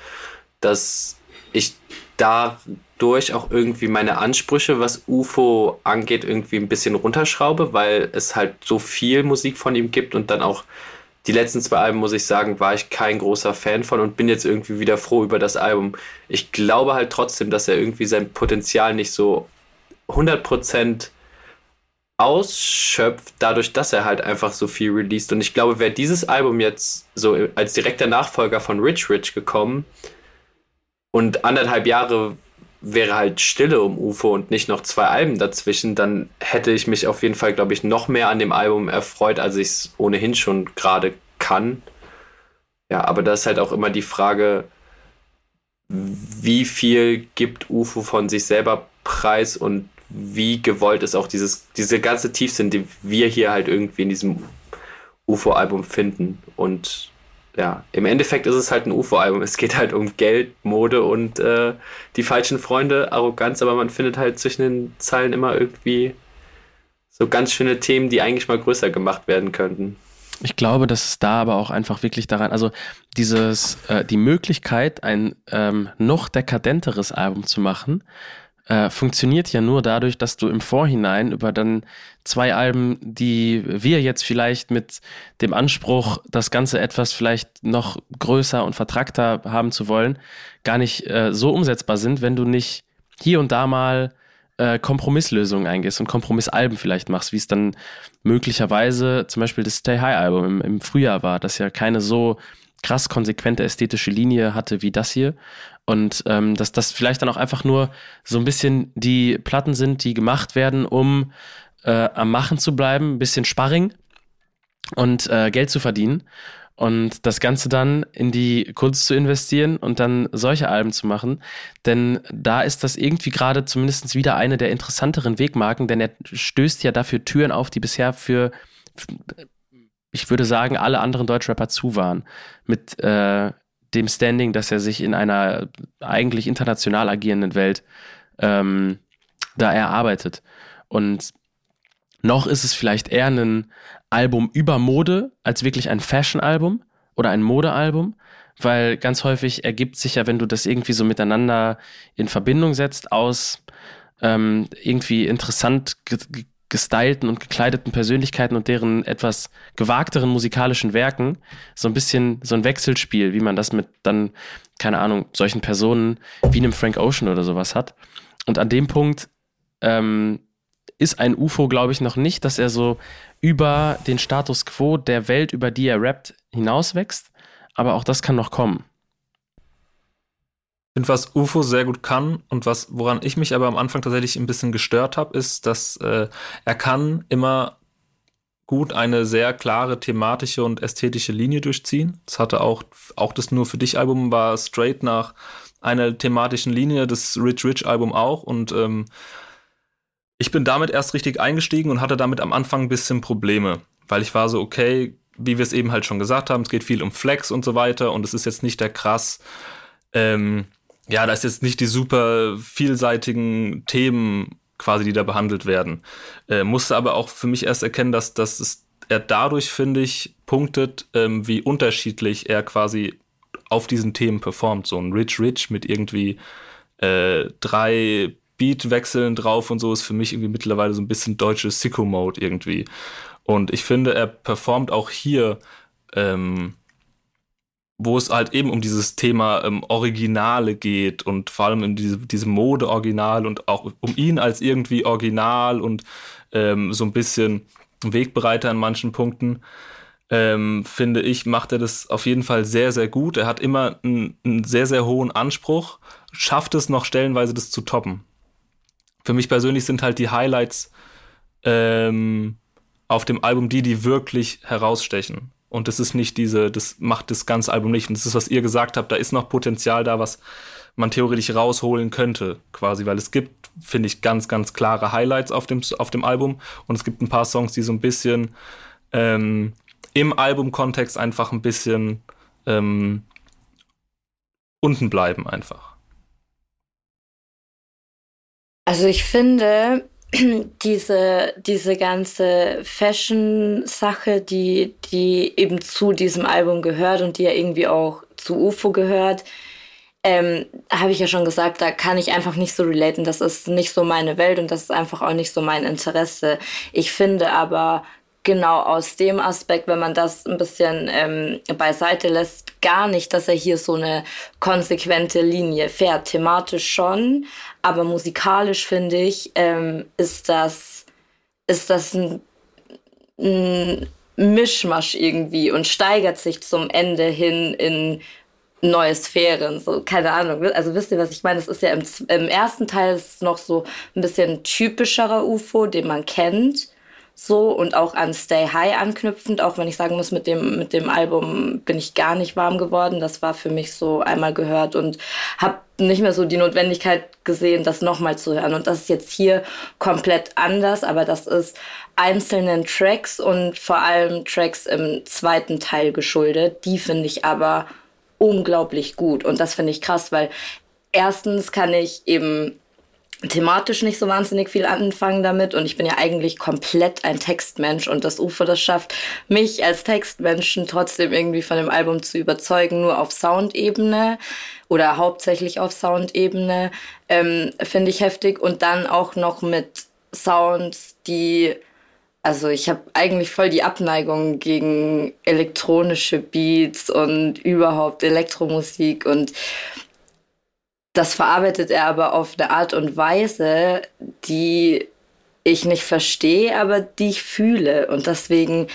dass ich dadurch auch irgendwie meine Ansprüche, was UFO angeht, irgendwie ein bisschen runterschraube, weil es halt so viel Musik von ihm gibt und dann auch die letzten zwei Alben, muss ich sagen, war ich kein großer Fan von und bin jetzt irgendwie wieder froh über das Album. Ich glaube halt trotzdem, dass er irgendwie sein Potenzial nicht so 100% ausschöpft, dadurch, dass er halt einfach so viel released. Und ich glaube, wäre dieses Album jetzt so als direkter Nachfolger von Rich Rich gekommen und anderthalb Jahre wäre halt Stille um UFO und nicht noch zwei Alben dazwischen, dann hätte ich mich auf jeden Fall, glaube ich, noch mehr an dem Album erfreut, als ich es ohnehin schon gerade kann. Ja, aber da ist halt auch immer die Frage, wie viel gibt UFO von sich selber preis und wie gewollt ist auch dieses, diese ganze Tiefsinn, die wir hier halt irgendwie in diesem UFO-Album finden. Und ja, im Endeffekt ist es halt ein UFO-Album. Es geht halt um Geld, Mode und äh, die falschen Freunde, Arroganz, aber man findet halt zwischen den Zeilen immer irgendwie so ganz schöne Themen, die eigentlich mal größer gemacht werden könnten. Ich glaube, dass es da aber auch einfach wirklich daran, also dieses, äh, die Möglichkeit, ein ähm, noch dekadenteres Album zu machen, äh, funktioniert ja nur dadurch, dass du im Vorhinein über dann zwei Alben, die wir jetzt vielleicht mit dem Anspruch, das Ganze etwas vielleicht noch größer und vertrackter haben zu wollen, gar nicht äh, so umsetzbar sind, wenn du nicht hier und da mal äh, Kompromisslösungen eingehst und Kompromissalben vielleicht machst, wie es dann möglicherweise zum Beispiel das Stay High Album im, im Frühjahr war, das ja keine so krass konsequente ästhetische Linie hatte wie das hier. Und ähm, dass das vielleicht dann auch einfach nur so ein bisschen die Platten sind, die gemacht werden, um äh, am Machen zu bleiben, ein bisschen Sparring und äh, Geld zu verdienen. Und das Ganze dann in die Kunst zu investieren und dann solche Alben zu machen. Denn da ist das irgendwie gerade zumindest wieder eine der interessanteren Wegmarken, denn er stößt ja dafür Türen auf, die bisher für ich würde sagen, alle anderen Deutschrapper zu waren. Mit äh, dem Standing, dass er sich in einer eigentlich international agierenden Welt ähm, da erarbeitet. Und noch ist es vielleicht eher ein Album über Mode als wirklich ein Fashion-Album oder ein Modealbum, weil ganz häufig ergibt sich ja, wenn du das irgendwie so miteinander in Verbindung setzt, aus ähm, irgendwie interessant gestylten und gekleideten Persönlichkeiten und deren etwas gewagteren musikalischen Werken so ein bisschen so ein Wechselspiel, wie man das mit dann, keine Ahnung, solchen Personen wie einem Frank Ocean oder sowas hat. Und an dem Punkt ähm, ist ein UFO, glaube ich, noch nicht, dass er so über den Status quo der Welt, über die er rappt, hinauswächst. Aber auch das kann noch kommen finde, was UFO sehr gut kann und was, woran ich mich aber am Anfang tatsächlich ein bisschen gestört habe, ist, dass äh, er kann immer gut eine sehr klare thematische und ästhetische Linie durchziehen. Das hatte auch, auch das Nur für dich Album war straight nach einer thematischen Linie, das Rich Rich Album auch und ähm, ich bin damit erst richtig eingestiegen und hatte damit am Anfang ein bisschen Probleme, weil ich war so, okay, wie wir es eben halt schon gesagt haben, es geht viel um Flex und so weiter und es ist jetzt nicht der krass ähm, ja, da ist jetzt nicht die super vielseitigen Themen quasi, die da behandelt werden. Äh, musste aber auch für mich erst erkennen, dass, dass es, er dadurch, finde ich, punktet, ähm, wie unterschiedlich er quasi auf diesen Themen performt. So ein Rich Rich mit irgendwie äh, drei Beatwechseln drauf und so ist für mich irgendwie mittlerweile so ein bisschen deutsches Sicko-Mode irgendwie. Und ich finde, er performt auch hier ähm, wo es halt eben um dieses Thema ähm, Originale geht und vor allem in diese, diese Mode-Original und auch um ihn als irgendwie Original und ähm, so ein bisschen Wegbereiter an manchen Punkten, ähm, finde ich, macht er das auf jeden Fall sehr, sehr gut. Er hat immer einen, einen sehr, sehr hohen Anspruch, schafft es noch stellenweise, das zu toppen. Für mich persönlich sind halt die Highlights ähm, auf dem Album die, die wirklich herausstechen. Und das ist nicht diese, das macht das ganze Album nicht. Und das ist, was ihr gesagt habt, da ist noch Potenzial da, was man theoretisch rausholen könnte, quasi, weil es gibt, finde ich, ganz, ganz klare Highlights auf dem, auf dem Album. Und es gibt ein paar Songs, die so ein bisschen ähm, im Albumkontext einfach ein bisschen ähm, unten bleiben, einfach. Also ich finde, diese, diese ganze Fashion-Sache, die, die eben zu diesem Album gehört und die ja irgendwie auch zu UFO gehört, ähm, habe ich ja schon gesagt, da kann ich einfach nicht so relaten. Das ist nicht so meine Welt und das ist einfach auch nicht so mein Interesse. Ich finde aber, genau aus dem Aspekt, wenn man das ein bisschen ähm, beiseite lässt, gar nicht, dass er hier so eine konsequente Linie fährt. Thematisch schon, aber musikalisch finde ich, ähm, ist das, ist das ein, ein Mischmasch irgendwie und steigert sich zum Ende hin in neue Sphären, so keine Ahnung. Also wisst ihr, was ich meine? Es ist ja im, im ersten Teil ist noch so ein bisschen typischerer UFO, den man kennt so und auch an Stay High anknüpfend, auch wenn ich sagen muss, mit dem, mit dem Album bin ich gar nicht warm geworden. Das war für mich so einmal gehört und habe nicht mehr so die Notwendigkeit gesehen, das nochmal zu hören. Und das ist jetzt hier komplett anders, aber das ist einzelnen Tracks und vor allem Tracks im zweiten Teil geschuldet. Die finde ich aber unglaublich gut und das finde ich krass, weil erstens kann ich eben thematisch nicht so wahnsinnig viel anfangen damit. Und ich bin ja eigentlich komplett ein Textmensch. Und das UFO das schafft, mich als Textmenschen trotzdem irgendwie von dem Album zu überzeugen, nur auf Soundebene oder hauptsächlich auf Soundebene, ähm, finde ich heftig. Und dann auch noch mit Sounds, die also ich habe eigentlich voll die Abneigung gegen elektronische Beats und überhaupt Elektromusik. Und das verarbeitet er aber auf eine Art und Weise, die ich nicht verstehe, aber die ich fühle. Und deswegen,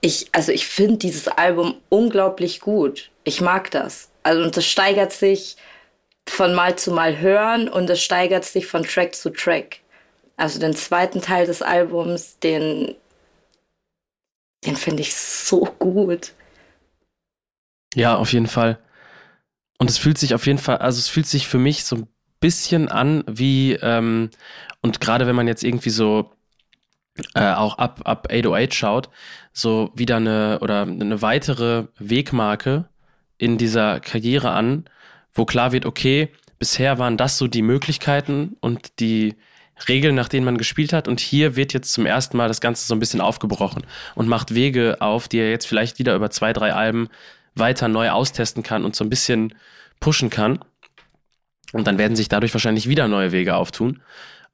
ich, also ich finde dieses Album unglaublich gut. Ich mag das. Also und das steigert sich von Mal zu Mal hören und es steigert sich von Track zu Track. Also den zweiten Teil des Albums, den, den finde ich so gut. Ja, auf jeden Fall. Und es fühlt sich auf jeden Fall, also es fühlt sich für mich so ein bisschen an wie, ähm, und gerade wenn man jetzt irgendwie so äh, auch ab, ab 808 schaut, so wieder eine oder eine weitere Wegmarke in dieser Karriere an, wo klar wird, okay, bisher waren das so die Möglichkeiten und die Regeln, nach denen man gespielt hat. Und hier wird jetzt zum ersten Mal das Ganze so ein bisschen aufgebrochen und macht Wege auf, die er jetzt vielleicht wieder über zwei, drei Alben weiter neu austesten kann und so ein bisschen pushen kann. Und dann werden sich dadurch wahrscheinlich wieder neue Wege auftun.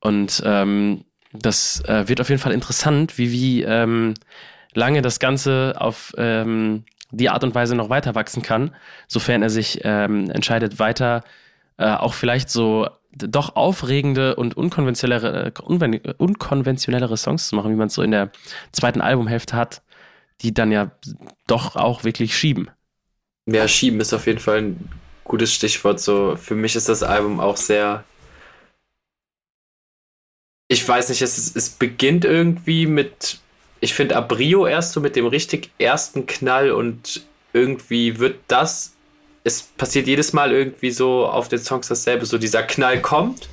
Und ähm, das äh, wird auf jeden Fall interessant, wie, wie ähm, lange das Ganze auf ähm, die Art und Weise noch weiter wachsen kann, sofern er sich ähm, entscheidet, weiter äh, auch vielleicht so doch aufregende und unkonventionellere, unkonventionellere Songs zu machen, wie man es so in der zweiten Albumhälfte hat, die dann ja doch auch wirklich schieben. Ja, schieben ist auf jeden Fall ein gutes Stichwort. So, für mich ist das Album auch sehr. Ich weiß nicht, es, es beginnt irgendwie mit. Ich finde Abrio erst so mit dem richtig ersten Knall und irgendwie wird das. Es passiert jedes Mal irgendwie so auf den Songs dasselbe. So dieser Knall kommt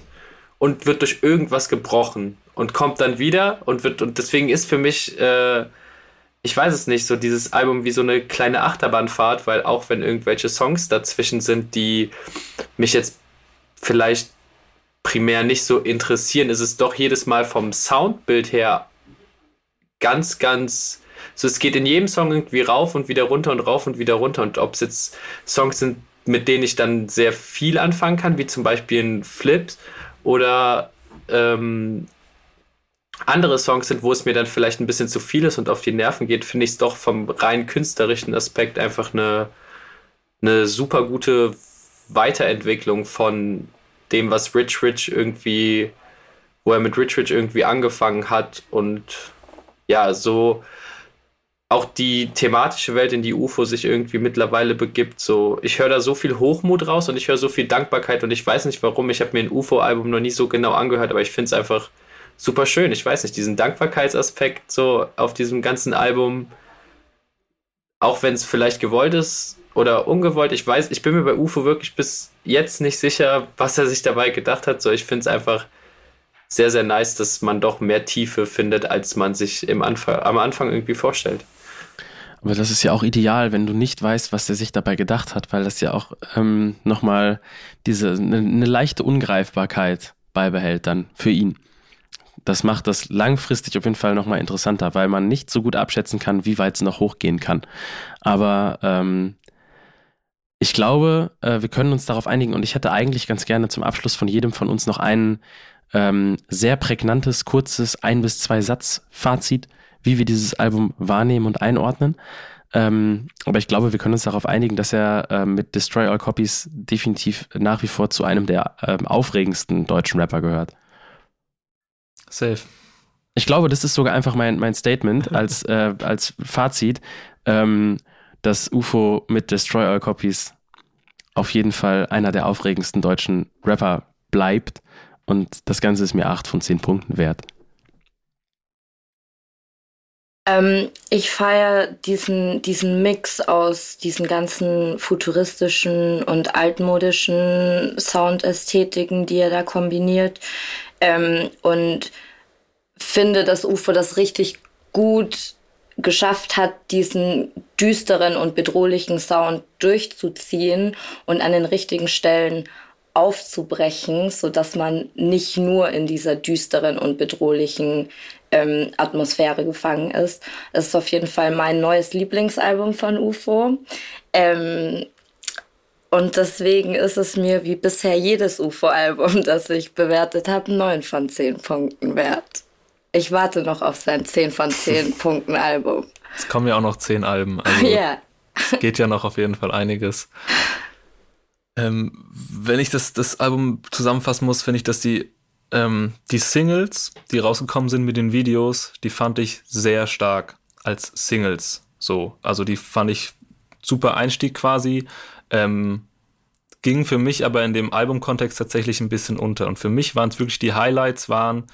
und wird durch irgendwas gebrochen und kommt dann wieder und wird. Und deswegen ist für mich. Äh, ich weiß es nicht, so dieses Album wie so eine kleine Achterbahnfahrt, weil auch wenn irgendwelche Songs dazwischen sind, die mich jetzt vielleicht primär nicht so interessieren, ist es doch jedes Mal vom Soundbild her ganz, ganz. So, es geht in jedem Song irgendwie rauf und wieder runter und rauf und wieder runter. Und ob es jetzt Songs sind, mit denen ich dann sehr viel anfangen kann, wie zum Beispiel in Flips oder ähm, andere Songs sind, wo es mir dann vielleicht ein bisschen zu viel ist und auf die Nerven geht, finde ich es doch vom rein künstlerischen Aspekt einfach eine, eine super gute Weiterentwicklung von dem, was Rich Rich irgendwie, wo er mit Rich Rich irgendwie angefangen hat und ja, so auch die thematische Welt, in die UFO sich irgendwie mittlerweile begibt. So, ich höre da so viel Hochmut raus und ich höre so viel Dankbarkeit und ich weiß nicht warum. Ich habe mir ein UFO-Album noch nie so genau angehört, aber ich finde es einfach super schön. Ich weiß nicht, diesen Dankbarkeitsaspekt so auf diesem ganzen Album, auch wenn es vielleicht gewollt ist oder ungewollt, ich weiß, ich bin mir bei UFO wirklich bis jetzt nicht sicher, was er sich dabei gedacht hat. So, ich finde es einfach sehr, sehr nice, dass man doch mehr Tiefe findet, als man sich im Anfang, am Anfang irgendwie vorstellt. Aber das ist ja auch ideal, wenn du nicht weißt, was er sich dabei gedacht hat, weil das ja auch ähm, nochmal diese eine, eine leichte Ungreifbarkeit beibehält dann für ihn das macht das langfristig auf jeden Fall nochmal interessanter, weil man nicht so gut abschätzen kann, wie weit es noch hochgehen kann. Aber ähm, ich glaube, äh, wir können uns darauf einigen und ich hätte eigentlich ganz gerne zum Abschluss von jedem von uns noch ein ähm, sehr prägnantes, kurzes ein bis zwei Satz Fazit, wie wir dieses Album wahrnehmen und einordnen. Ähm, aber ich glaube, wir können uns darauf einigen, dass er äh, mit Destroy All Copies definitiv nach wie vor zu einem der äh, aufregendsten deutschen Rapper gehört. Safe. Ich glaube, das ist sogar einfach mein, mein Statement als, äh, als Fazit, ähm, dass UFO mit Destroy All Copies auf jeden Fall einer der aufregendsten deutschen Rapper bleibt. Und das Ganze ist mir acht von zehn Punkten wert. Ähm, ich feiere diesen, diesen Mix aus diesen ganzen futuristischen und altmodischen Soundästhetiken, die er da kombiniert. Ähm, und finde, dass UFO das richtig gut geschafft hat, diesen düsteren und bedrohlichen Sound durchzuziehen und an den richtigen Stellen aufzubrechen, so dass man nicht nur in dieser düsteren und bedrohlichen ähm, Atmosphäre gefangen ist. Es ist auf jeden Fall mein neues Lieblingsalbum von UFO. Ähm, und deswegen ist es mir wie bisher jedes UFO-Album, das ich bewertet habe, 9 von 10 Punkten wert. Ich warte noch auf sein 10 von 10 Punkten Album. Es kommen ja auch noch 10 Alben. Also ja. geht ja noch auf jeden Fall einiges. Ähm, wenn ich das, das Album zusammenfassen muss, finde ich, dass die, ähm, die Singles, die rausgekommen sind mit den Videos, die fand ich sehr stark als Singles. So, also die fand ich super Einstieg quasi. Ähm, ging für mich aber in dem Albumkontext tatsächlich ein bisschen unter. Und für mich waren es wirklich die Highlights, waren,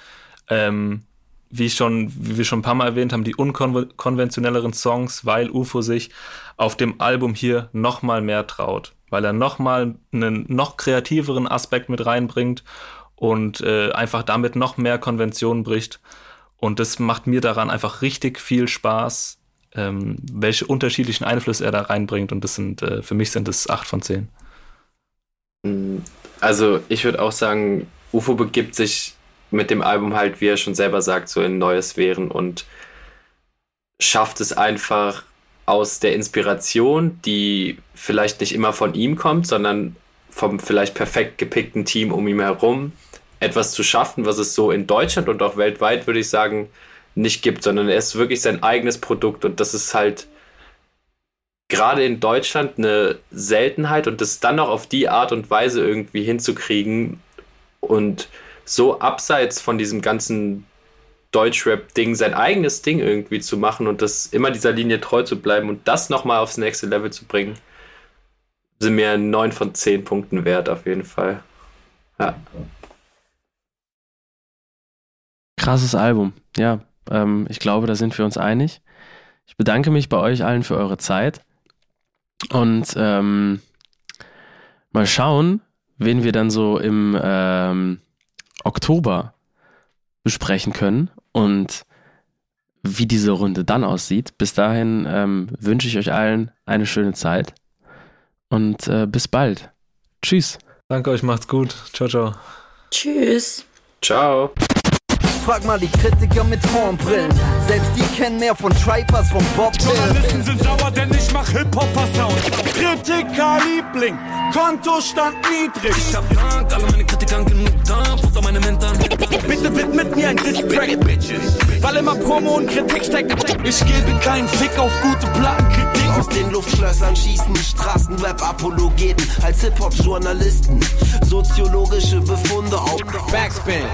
ähm, wie, schon, wie wir schon ein paar Mal erwähnt haben, die unkonventionelleren Songs, weil UFO sich auf dem Album hier nochmal mehr traut. Weil er nochmal einen noch kreativeren Aspekt mit reinbringt und äh, einfach damit noch mehr Konventionen bricht. Und das macht mir daran einfach richtig viel Spaß, ähm, welche unterschiedlichen Einflüsse er da reinbringt. Und das sind, äh, für mich sind es 8 von 10. Also ich würde auch sagen, UFO begibt sich mit dem Album halt, wie er schon selber sagt, so in neue Sphären und schafft es einfach aus der Inspiration, die vielleicht nicht immer von ihm kommt, sondern vom vielleicht perfekt gepickten Team um ihn herum, etwas zu schaffen, was es so in Deutschland und auch weltweit, würde ich sagen, nicht gibt, sondern er ist wirklich sein eigenes Produkt und das ist halt gerade in Deutschland eine Seltenheit und das dann noch auf die Art und Weise irgendwie hinzukriegen und so abseits von diesem ganzen Deutschrap-Ding sein eigenes Ding irgendwie zu machen und das immer dieser Linie treu zu bleiben und das nochmal aufs nächste Level zu bringen, sind mir 9 von 10 Punkten wert auf jeden Fall. Ja. Krasses Album, ja. Ähm, ich glaube, da sind wir uns einig. Ich bedanke mich bei euch allen für eure Zeit und ähm, mal schauen, wen wir dann so im ähm, Oktober besprechen können und wie diese Runde dann aussieht. Bis dahin ähm, wünsche ich euch allen eine schöne Zeit und äh, bis bald. Tschüss. Danke euch, macht's gut. Ciao, ciao. Tschüss. Ciao. Frag mal die Kritiker mit Hornbrillen. Selbst die kennen mehr von Tripers, von Bob Journalisten sind sauer, denn ich mach Hip-Hopper-Sound. Kritiker Liebling, Kontostand niedrig. Ich hab Dank, alle meine Kritikern genug Dampf unter meinem Hintern. Bitte widmet mir ein Distrack, Bitches. Weil immer Promo und Kritik steckt. Ich gebe keinen Fick auf gute Plattenkritik. Aus den Luftschlössern schießen Straßenrap-Apologeten als Hip-Hop-Journalisten. Soziologische Befunde auf Backspin.